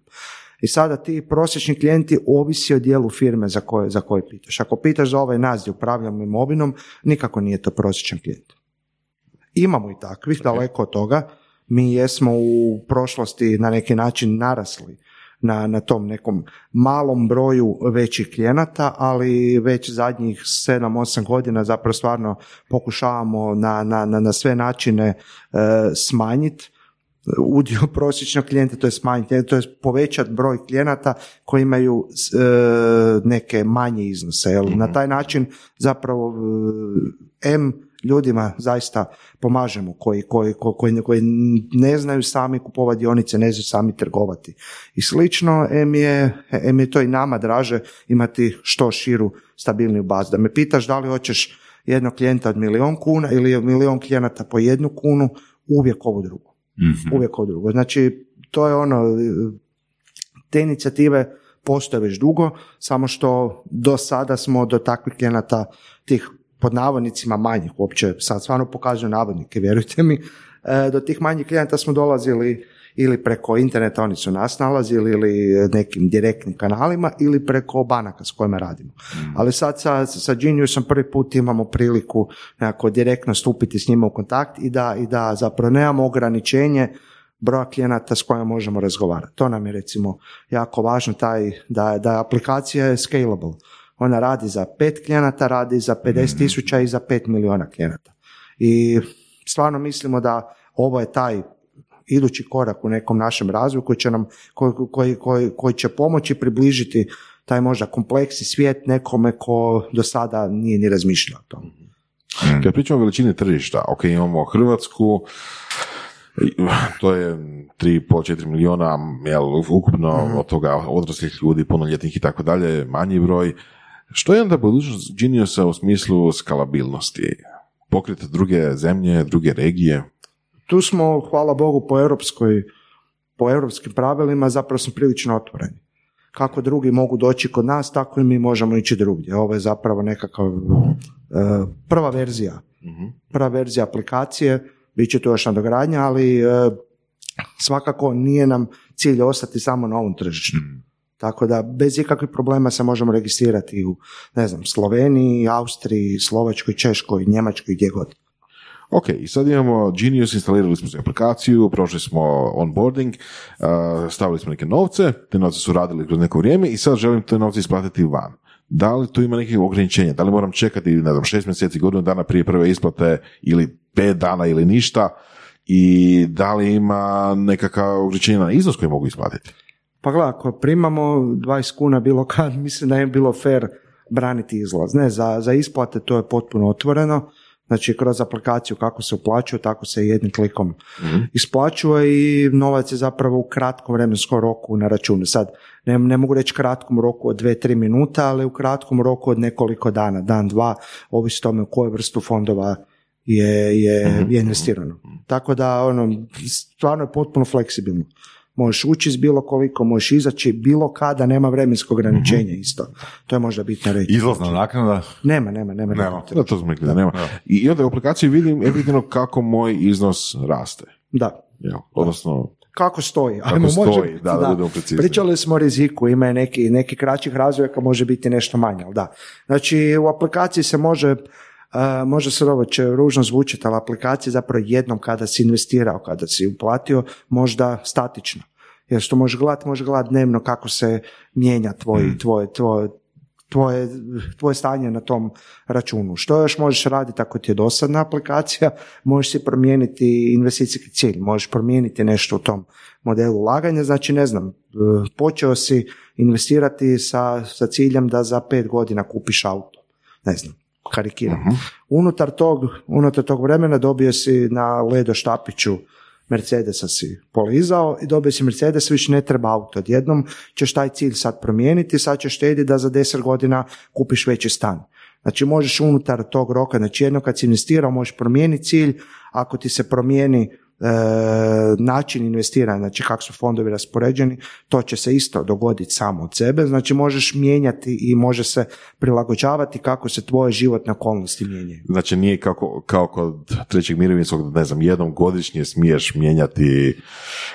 I sada ti prosječni klijenti ovisi o dijelu firme za koje, za koje pitaš. Ako pitaš za ovaj naziv upravljam imovinom, nikako nije to prosječan klijent. Imamo i takvih, daleko od toga. Mi jesmo u prošlosti na neki način narasli na, na tom nekom malom broju većih klijenata, ali već zadnjih 7-8 godina zapravo stvarno pokušavamo na, na, na, na sve načine e, smanjiti udio prosječnog klijenta, to je smanjiti, to je povećati broj klijenata koji imaju e, neke manje iznose. Jel? Na taj način zapravo e, M ljudima zaista pomažemo koji, koji, ko- koji, koji ne znaju sami kupovati dionice, ne znaju sami trgovati. I slično, M je, M je to i nama draže imati što širu, stabilniju bazu. Da me pitaš da li hoćeš jednog klijenta od milion kuna ili milion klijenata po jednu kunu, uvijek ovo drugo. Uvijek ovo drugo. Znači, to je ono, te inicijative postoje već dugo, samo što do sada smo do takvih klijenata tih pod navodnicima manjih, uopće sad stvarno pokazuju navodnike, vjerujte mi, e, do tih manjih klijenata smo dolazili ili preko interneta, oni su nas nalazili, ili nekim direktnim kanalima, ili preko banaka s kojima radimo. Ali sad sa, sa Geniusom prvi put imamo priliku nekako direktno stupiti s njima u kontakt i da, i da zapravo nemamo ograničenje broja klijenata s kojima možemo razgovarati. To nam je recimo jako važno, taj, da, da aplikacija je scalable. Ona radi za pet klijenata, radi za 50 tisuća i za 5 miliona klijenata. I stvarno mislimo da ovo je taj idući korak u nekom našem razvoju koji će nam, koji, koji, koji, koji će pomoći približiti taj možda kompleksni svijet nekome ko do sada nije ni razmišljao o tom. Kad pričamo o veličini tržišta, ok, imamo Hrvatsku, to je 3,5-4 miliona, jel, ukupno od toga odraslih ljudi, punoljetnih i tako dalje, manji broj. Što je onda budućnost Geniusa u smislu skalabilnosti? Pokriti druge zemlje, druge regije? Tu smo, hvala Bogu, po europskoj po europskim pravilima zapravo smo prilično otvoreni. Kako drugi mogu doći kod nas, tako i mi možemo ići drugdje. Ovo je zapravo nekakav e, prva verzija. Prva verzija aplikacije, bit će tu još nadogradnja, ali e, svakako nije nam cilj ostati samo na ovom tržištu. Tako da bez ikakvih problema se možemo registrirati u, ne znam, Sloveniji, Austriji, Slovačkoj, Češkoj, Njemačkoj, gdje god. Ok, i sad imamo Genius, instalirali smo si aplikaciju, prošli smo onboarding, stavili smo neke novce, te novce su radili kroz neko vrijeme i sad želim te novce isplatiti van. Da li tu ima nekih ograničenja? Da li moram čekati, ne znam, šest mjeseci, godinu dana prije prve isplate ili pet dana ili ništa? I da li ima nekakav ograničenja na iznos koji mogu isplatiti? Pa gledaj, ako primamo 20 kuna bilo kad, mislim da je bilo fair braniti izlaz. Ne, za, za isplate to je potpuno otvoreno. Znači, kroz aplikaciju kako se uplaćuje, tako se jednim klikom isplaćuje i novac je zapravo u kratkom vremenskom roku na računu. Sad, ne, ne mogu reći kratkom roku od 2-3 minuta, ali u kratkom roku od nekoliko dana, dan, dva, ovisi tome u koju vrstu fondova je, je, je investirano. Tako da, ono, stvarno je potpuno fleksibilno. Možeš ući s bilo koliko, možeš izaći bilo kada, nema vremenskog ograničenja isto. To je možda bitno reći. Izlazna naknada? Nema, nema, nema. Nema. Da, to smo da nema. I, onda u aplikaciji vidim evidentno kako moj iznos raste. Da. Jel? Odnosno, Kako stoji? Kako Ajmo, može stoji, biti, da, da precizni. Pričali smo o riziku, ima neki, neki kraćih razvojaka, može biti nešto manje, ali da. Znači, u aplikaciji se može, uh, može se ovo će ružno zvučiti, ali aplikacija zapravo jednom kada si investirao, kada si uplatio, možda statično. Jer što možeš gledati, možeš gledati dnevno kako se mijenja tvoj, Mm. tvoj, tvoj, tvoje, tvoje stanje na tom računu. Što još možeš raditi ako ti je dosadna aplikacija? Možeš si promijeniti investicijski cilj, možeš promijeniti nešto u tom modelu ulaganja. Znači, ne znam, počeo si investirati sa, sa ciljem da za pet godina kupiš auto. Ne znam, karikiram. Mhm. Unutar, tog, unutar tog vremena dobio si na ledo štapiću Mercedesa si polizao i dobio si Mercedes, više ne treba auto. Odjednom ćeš taj cilj sad promijeniti, sad ćeš štediti da za deset godina kupiš veći stan. Znači možeš unutar tog roka, znači jedno kad si investirao možeš promijeniti cilj, ako ti se promijeni način investiranja, znači kako su fondovi raspoređeni, to će se isto dogoditi samo od sebe, znači možeš mijenjati i može se prilagođavati kako se tvoje životne okolnosti mijenjaju. Znači nije kako, kao kod trećeg mirovinskog, ne znam, jednom godišnje smiješ mijenjati,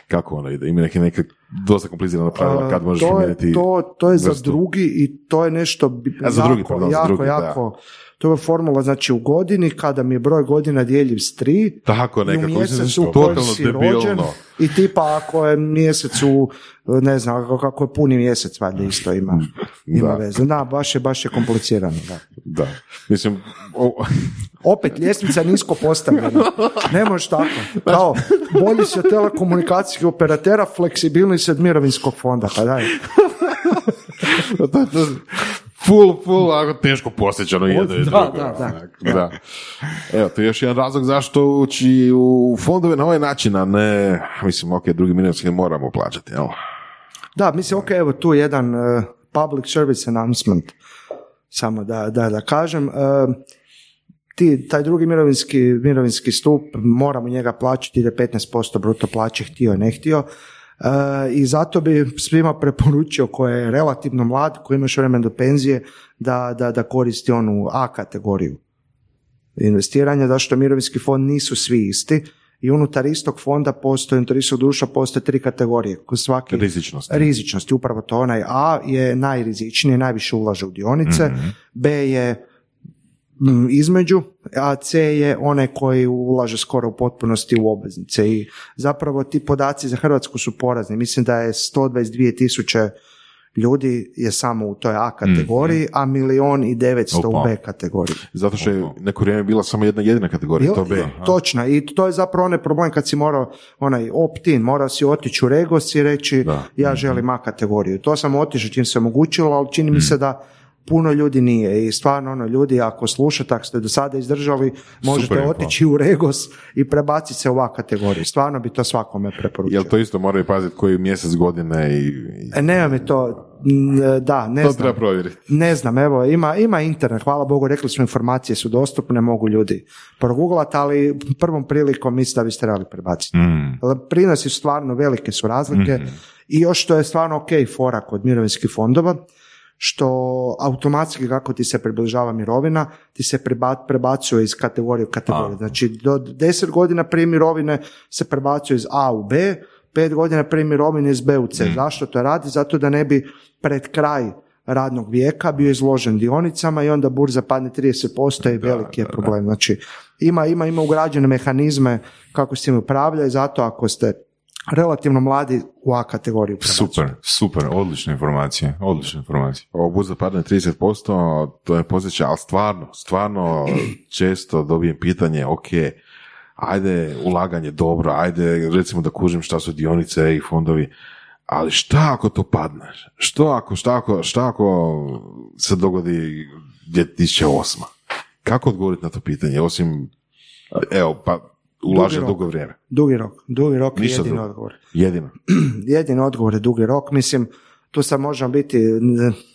kako ono ide, ima neke, neke dosta komplicirana pravila kad možeš to je, promijeniti to, to je za vrstu. drugi i to je nešto A, za jako, drugi, pardon, za jako, drugi, da. jako, to je formula, znači u godini kada mi je broj godina dijeljiv s tri, Tako i u nekako, mjesecu u kojem si debilno. rođen i tipa ako je mjesecu, ne znam, kako je puni mjesec, valjda isto ima, ima Da. veze. Da, baš je, baš je komplicirano, da. Da, mislim, o, Opet, ljestvica je nisko postavljena. Ne možeš tako. Kao, bolji si od telekomunikacijskih operatera, fleksibilni si od mirovinskog fonda. Pa daj. Full, full, ako teško postići ono jedno i Da, drugo. da, da. da. Evo, to je još jedan razlog zašto ući u fondove na ovaj način, a ne, mislim, ok, drugi mirovinski moramo plaćati, jel? Da, mislim, ok, evo tu jedan uh, public service announcement, samo da, da, da kažem. Uh, ti, taj drugi mirovinski, mirovinski stup, moramo njega plaćati ide 15% bruto plaće, htio ne htio. Uh, I zato bi svima preporučio ko je relativno mlad, koji ima još vremena do penzije, da, da, da koristi onu A kategoriju investiranja, zašto mirovinski fond nisu svi isti i unutar istog fonda postoji, unutar istog društva postoje tri kategorije. Svaki, Rizičnost. rizičnosti, upravo to onaj A je najrizičniji, najviše ulaže u dionice, B je između, a C je onaj koji ulaže skoro u potpunosti u obveznice i zapravo ti podaci za Hrvatsku su porazni. Mislim da je 122 tisuće ljudi je samo u toj A kategoriji, a milion i 900 u. B kategoriji. Zato što je neko vrijeme bila samo jedna jedina kategorija, to B. Točno, i to je zapravo onaj problem kad si morao onaj opt-in, morao si otići u Regos i reći Da. ja želim A kategoriju. To sam otišao čim se omogućilo, ali čini mi se da puno ljudi nije i stvarno ono ljudi ako slušate, ako ste do sada izdržali, možete info. otići u Regos i prebaciti se u A kategoriju. Stvarno bi to svakome preporučio. Jel to isto moraju paziti koji mjesec godine i... i E, nema mi to, n- da, ne to znam. treba provjeriti. Ne znam, evo, ima, ima internet, hvala Bogu, rekli smo informacije su dostupne, mogu ljudi progooglati, ali prvom prilikom mislim da biste trebali prebaciti. Mm. Ali Prinosi su stvarno velike su razlike i još što je stvarno ok fora kod mirovinskih fondova, što automatski kako ti se približava mirovina, ti se preba- prebacuje iz kategorije u kategoriju. A. Znači do 10 godina prije mirovine se prebacuje iz A u B, 5 godina prije mirovine iz B u C. Zašto to radi? Zato da ne bi pred kraj radnog vijeka bio izložen dionicama i onda burza padne 30% i veliki je problem. Znači ima, ima, ima ugrađene mehanizme kako s tim upravlja i zato ako ste relativno mladi u A kategoriju. prebacujete. Super, super, odlične informacije, odlične informacije. Ovo burza padne 30%, to je posjeća, ali stvarno, stvarno često dobijem pitanje, ok, ajde ulaganje dobro, ajde recimo da kužim šta su dionice i fondovi, ali šta ako to padne? Što ako, šta ako, šta ako se dogodi 2008? Kako odgovoriti na to pitanje, osim, evo, pa ulaže dugo vrijeme. Dugi rok. Dugi rok je drugo. odgovor. Jedino. Jedini odgovor je dugi rok. Mislim, tu sad možemo biti,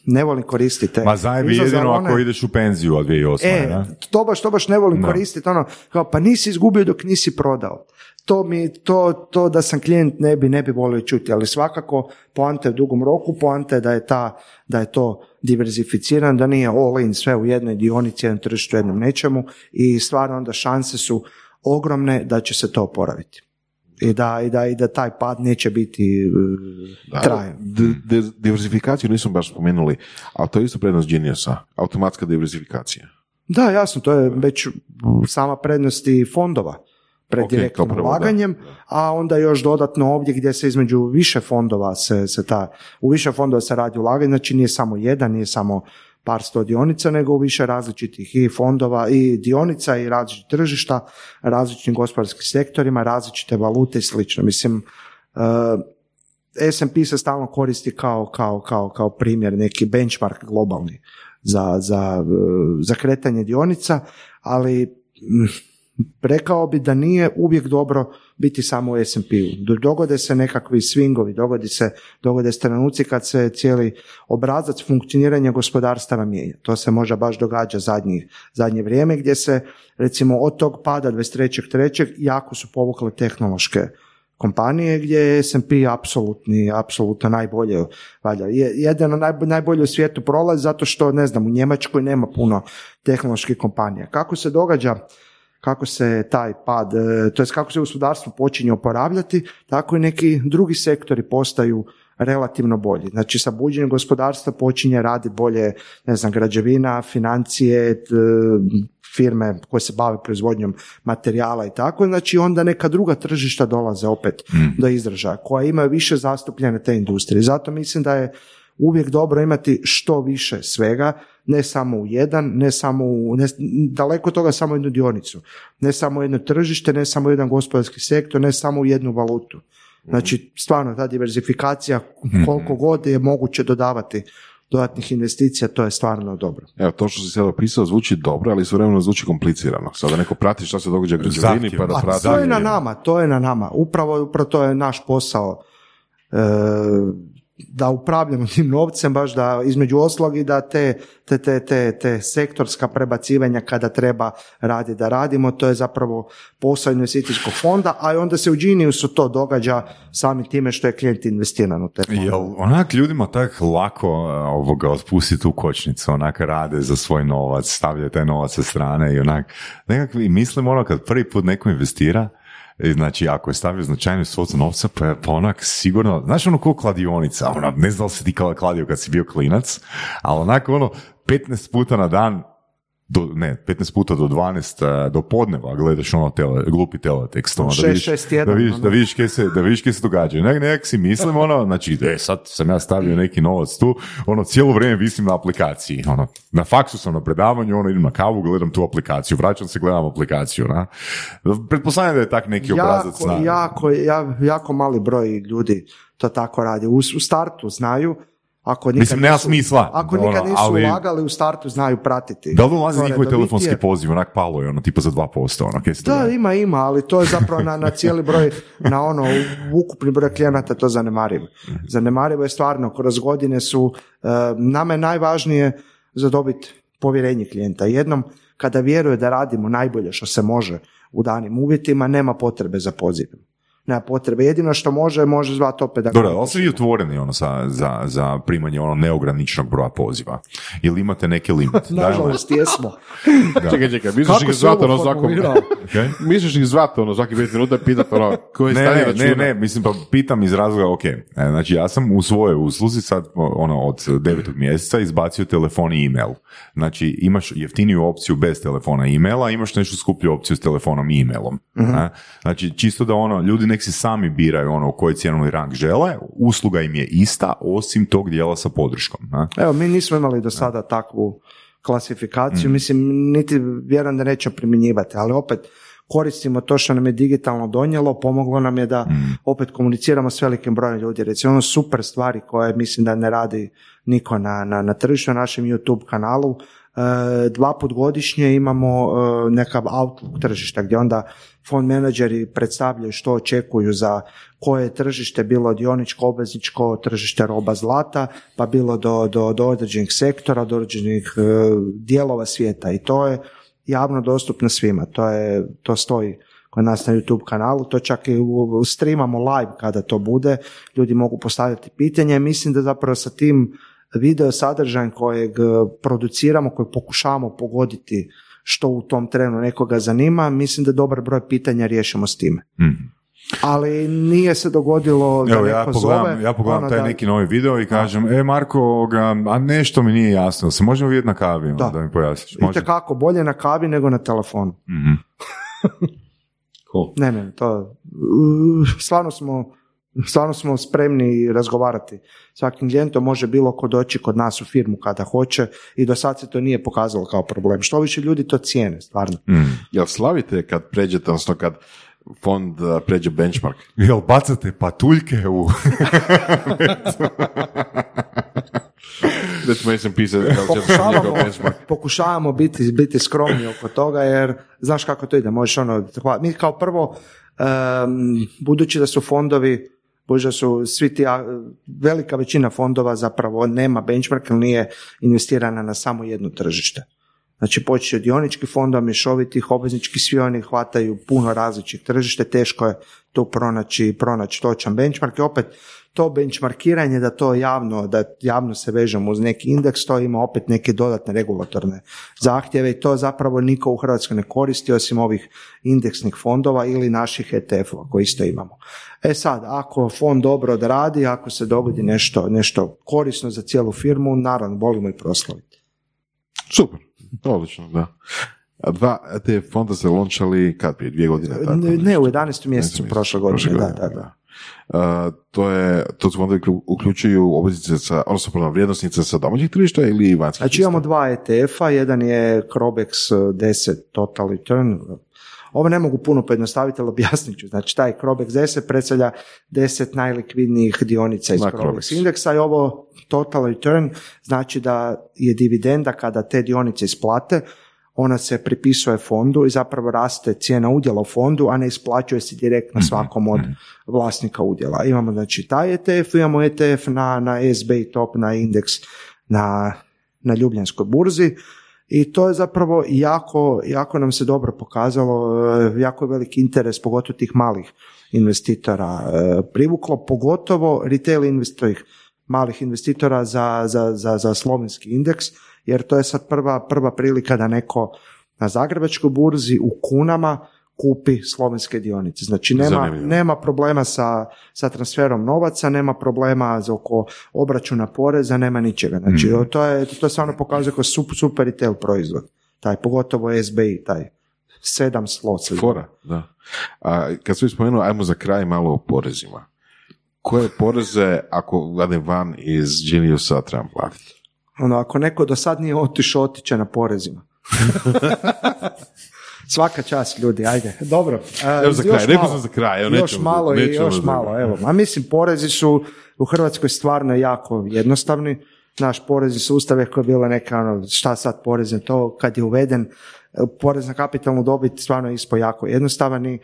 ne volim koristiti. Ma izraze, jedino ali ako one- ideš u penziju od 2008. E, da? to baš, to baš ne volim koristiti, ono, kao, pa nisi izgubio dok nisi prodao. To mi, to, to da sam klijent ne bi, ne bi volio čuti, ali svakako poanta je u dugom roku, poanta je da je ta, da je to diversificiran, da nije all in sve u jednoj dionici, jednom tržištu, jednom nečemu i stvarno onda šanse su ogromne da će se to oporaviti. I da, i da, i da taj pad neće biti uh, trajan. D- d- diversifikaciju nismo baš spomenuli, ali to je isto prednost Geniusa, automatska diversifikacija. Da, jasno, to je već sama prednost i fondova pred Ok, direktnim ulaganjem, a onda još dodatno ovdje gdje se između više fondova se, se ta, u više fondova se radi ulaganje, znači nije samo jedan, nije samo par sto dionica, nego u više različitih i fondova i dionica i različitih tržišta, različitim gospodarskim sektorima, različite valute i slično. Mislim, uh, S&P se stalno koristi kao, kao, kao, kao primjer, neki benchmark globalni za, za, za kretanje dionica, ali mm, rekao bi da nije uvijek dobro biti samo u S&P-u. Dogode se nekakvi swingovi, dogodi se, dogode se trenuci kad se cijeli obrazac funkcioniranja gospodarstava mijenja. To se možda baš događa zadnji, zadnje vrijeme gdje se recimo od tog pada 23.3. jako su povukle tehnološke kompanije gdje je S&P apsolutni, apsolutno najbolje valja. Jedan najbolje u svijetu prolazi zato što, ne znam, u Njemačkoj nema puno tehnoloških kompanija. Kako se događa kako se taj pad, e, to jest kako se gospodarstvo počinje oporavljati, tako i neki drugi sektori postaju relativno bolji. Znači sa buđenjem gospodarstva počinje radi bolje, ne znam, građevina, financije, firme koje se bave proizvodnjom materijala i tako, znači onda neka druga tržišta dolaze opet mm. do izražaja, koja imaju više zastupljene te industrije. Zato mislim da je uvijek dobro imati što više svega, ne samo u jedan, ne samo u, ne, daleko toga samo jednu dionicu, ne samo jedno tržište, ne samo jedan gospodarski sektor, ne samo u jednu valutu. Znači, stvarno ta diversifikacija, mhm. koliko god je moguće dodavati dodatnih investicija, to je stvarno dobro. Evo, to što si sada opisao zvuči dobro, ali istovremeno zvuči komplicirano. Sada neko prati što se događa građevini, pa da prati... To je na nama, to je na nama. Upravo, upravo to je naš posao. E, da upravljamo tim novcem, baš da između oslog i da te, te, te, te, te sektorska prebacivanja kada treba raditi da radimo, to je zapravo posao investicijskog fonda, a onda se u Geniusu to događa sami time što je klijent investiran u te fonde. Jel onak ljudima tak lako ovoga otpustiti u kočnicu, onak rade za svoj novac, stavljaju taj novac sa strane i onak, nekakvi, mislim ono kad prvi put neko investira, Znači, ako je stavio značajnu svocu novca, pa, pa onak sigurno, znaš ono ko kladionica, ono, ne li si ti kladio kad si bio klinac, ali onako ono, 15 puta na dan do, ne, 15 puta do 12 eh, do podneva gledaš ono tele, glupi teletekst, ono, da vidiš, da vidiš, da vidiš kje se, da vidiš kje se događa. Nek, nek si mislim, ono, znači, e, sad sam ja stavio neki novac tu, ono, cijelo vrijeme visim na aplikaciji, ono, na faksu sam na predavanju, ono, idem na kavu, gledam tu aplikaciju, vraćam se, gledam aplikaciju, na. Pretpostavljam da je tak neki obrazac. Jako, jako, jako mali broj ljudi to tako radi. U, u startu znaju, ako nikad Mislim, nema smisla. Ako nikad nisu ali... ulagali u startu, znaju pratiti. Da li ulazi njihovi telefonski poziv, onak palo je, ono, tipa za 2%, ono, Da, ima, ima, ali to je zapravo na, na cijeli broj, na ono, ukupni broj klijenata to zanemarivo. Zanemarivo je stvarno, kroz godine su, uh, nama je najvažnije zadobiti povjerenje klijenta. Jednom, kada vjeruje da radimo najbolje što se može u danim uvjetima, nema potrebe za pozivom nema potrebe. Jedino što može, može zvati opet da... Dobro, ali su i otvoreni ono za, za, za primanje ono neograničenog broja poziva? Ili imate neki limit? Nažalost, jesmo. čekaj, čekaj, misliš ih zvati ono svako... Okay. Misliš ih zvati ono svaki pet minuta i pitati ono koji ne, ne, ne, ne, mislim pa pitam iz razloga, ok, e, znači ja sam u svojoj usluzi sad ono od devetog mjeseca izbacio telefon i email. Znači imaš jeftiniju opciju bez telefona i emaila, imaš nešto skuplju opciju s telefonom i emailom. uh Znači čisto da ono, ljudi nek si sami biraju ono u koji cjenovni rang žele, usluga im je ista, osim tog dijela sa podrškom. Ne? Evo, mi nismo imali do sada takvu klasifikaciju, mm. mislim, niti vjerujem da neće primjenjivati, ali opet, koristimo to što nam je digitalno donijelo, pomoglo nam je da mm. opet komuniciramo s velikim brojem ljudi. Recimo ono super stvari koje mislim da ne radi niko na, na, na tržištu, na našem YouTube kanalu, E, dva put godišnje imamo e, nekav outlook tržišta gdje onda fond menadžeri predstavljaju što očekuju za koje tržište, bilo dioničko, obvezničko, tržište roba zlata, pa bilo do, do, do određenih sektora, do određenih e, dijelova svijeta i to je javno dostupno svima. To, je, to stoji kod nas na YouTube kanalu, to čak i streamamo live kada to bude, ljudi mogu postavljati pitanje. Mislim da zapravo sa tim video sadržaj kojeg e, produciramo, koji pokušavamo pogoditi što u tom trenu nekoga zanima, mislim da dobar broj pitanja riješimo s time. Mhm. Ali nije se dogodilo da Evo, ja pogledam, zove, ja pogledam ono taj neki novi video i kažem, e Marko, a nešto mi nije jasno, se možemo vidjeti na kavi, da, da mi pojasniš? Može? kako, bolje na kavi nego na telefonu. mm Ne, ne, to, stvarno smo Stvarno smo spremni razgovarati. Svakim klijentom može bilo ko doći kod nas u firmu kada hoće i do sad se to nije pokazalo kao problem. Što više ljudi to cijene, stvarno. Mm. Jel slavite kad pređete, odnosno kad fond uh, pređe benchmark? Jel bacate patuljke u... Pokušavamo, pokušavamo biti, biti skromni oko toga jer znaš kako to ide, možeš ono, mi kao prvo, em, budući da su fondovi budući da su svi ti, velika većina fondova zapravo nema benchmark nije investirana na samo jedno tržište. Znači početi od dioničkih fondova, mješovitih, obvezničkih, svi oni hvataju puno različitih tržište, teško je tu pronaći, pronaći točan benchmark i opet to benchmarkiranje da to javno, da javno se vežemo uz neki indeks, to ima opet neke dodatne regulatorne zahtjeve i to zapravo niko u Hrvatskoj ne koristi osim ovih indeksnih fondova ili naših ETF-ova koji isto imamo. E sad, ako fond dobro odradi, ako se dogodi nešto, nešto korisno za cijelu firmu, naravno volimo i proslaviti. Super, odlično, da. A dva te fonda se lončali kad prije dvije godine? Tako, Ne, u 11. mjesecu prošle godine, prošle da, godine, da, da. To je, to su fondovi koji uključuju obveznice sa, odnosno pardon, vrijednosnice sa domaćih tržišta ili vanjskih Znači imamo dva ETF-a, jedan je Crobex 10 Total Return, ovo ne mogu puno pojednostaviti, ali objasnit ću. Znači, taj Crobex 10 predstavlja 10 najlikvidnijih dionica iz Zna Crobex Crobex. indeksa i ovo Total Return znači da je dividenda kada te dionice isplate, ona se pripisuje fondu i zapravo raste cijena udjela u fondu, a ne isplaćuje se direktno svakom od vlasnika udjela. Imamo znači taj ETF, imamo ETF na, na SB top, na indeks na, na Ljubljanskoj burzi. I to je zapravo jako, jako nam se dobro pokazalo, e, jako je veliki interes, pogotovo tih malih investitora e, privuklo, pogotovo retail investorih, malih investitora za, za, za, za slovenski indeks, jer to je sad prva, prva prilika da neko na Zagrebačkoj burzi u kunama kupi slovenske dionice. Znači nema, nema problema sa, sa transferom novaca, nema problema za oko obračuna poreza, nema ničega. Znači to je, to stvarno pokazuje kao super, super retail proizvod. Taj, pogotovo SBI, taj sedam slot. Fora, da. A kad sam spomenuo, ajmo za kraj malo o porezima. Koje poreze, ako gledam van iz Geniusa, trebam platiti? Ono, ako neko do sad nije otišao, otiće na porezima. Svaka čast ljudi, ajde. Dobro. a, Evo za još kraj, rekao malo. sam za kraj, evo, još nećemo- malo i još malo, evo. A mislim, porezi su u Hrvatskoj stvarno jako jednostavni. Naš porezni sustav je koji je bila neka, ono, šta sad porez na to, kad je uveden e, porez na kapitalnu dobit, stvarno je ispo jako jednostavan i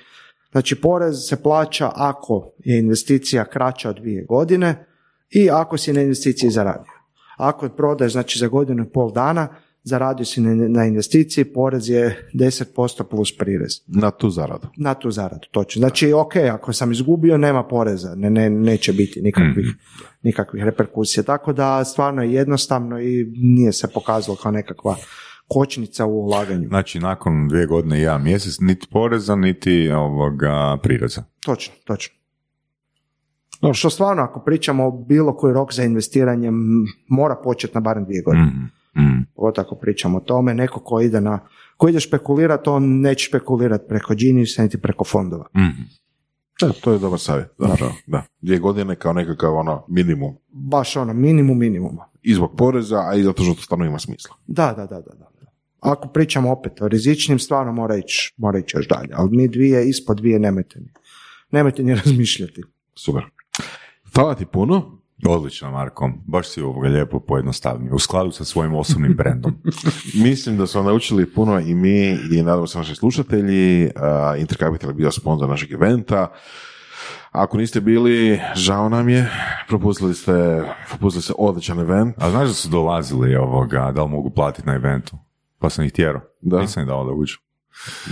Znači, porez se plaća ako je investicija kraća od dvije godine i ako si na investiciji zaradio. Ako prodaješ, znači za godinu i pol dana, zaradio si na, investiciji, porez je 10% plus prirez. Na tu zaradu. Na tu zaradu, točno. Znači, ok, ako sam izgubio, nema poreza, ne, ne, neće biti nikakvih, nikakvih reperkusija. Tako da stvarno je jednostavno i nije se pokazalo kao nekakva kočnica u ulaganju. Znači, nakon dvije godine i jedan mjesec, niti poreza, niti ovoga prireza. Točno, točno. No, što stvarno, ako pričamo o bilo koji rok za investiranje, m, mora početi na barem dvije godine. Mm, mm. Pogotovo ako pričamo o tome, neko ko ide na, ko ide špekulirati, on neće špekulirati preko Geniusa niti preko fondova. mm. Da, to je dobar savjet. Zapravo, da. Dvije godine kao nekakav ono minimum. Baš ono, minimum minimuma. I zbog poreza, a i zato što to stvarno ima smisla. Da, da, da, da. da. Ako pričamo opet o rizičnim, stvarno mora ići, mora ići još dalje. Ali mi dvije, ispod dvije nemojte ni, nemojte ni razmišljati. Super. Hvala ti puno. Odlično, Marko. Baš si ovoga lijepo pojednostavnio. U skladu sa svojim osobnim brendom. Mislim da smo naučili puno i mi i nadamo se naši slušatelji. Intercapital je bio sponsor našeg eventa. Ako niste bili, žao nam je. Propustili ste, propustili ste odličan event. A znaš da su dolazili ovoga, da li mogu platiti na eventu? Pa sam ih tjerao. Da. Nisam ih dao da uđu.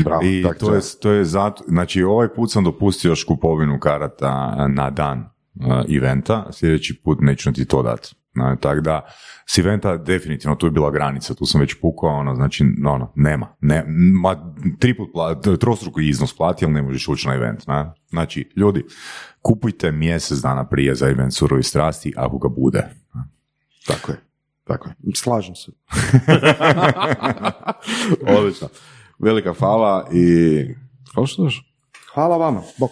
Bravo. I to je, to je zato, znači ovaj put sam dopustio još kupovinu karata na dan eventa, sljedeći put neću ti to dati. No, tako da, s eventa definitivno tu je bila granica, tu sam već pukao, ono, znači, ono, nema, ne, ma, tri put, pla- trostruko iznos plati, ali ne možeš ući na event, na? znači, ljudi, kupujte mjesec dana prije za event surovi strasti, ako ga bude. Tako je. Tako je. Slažem se. Odlično. Velika hvala i hvala što. Hvala vama. Bok.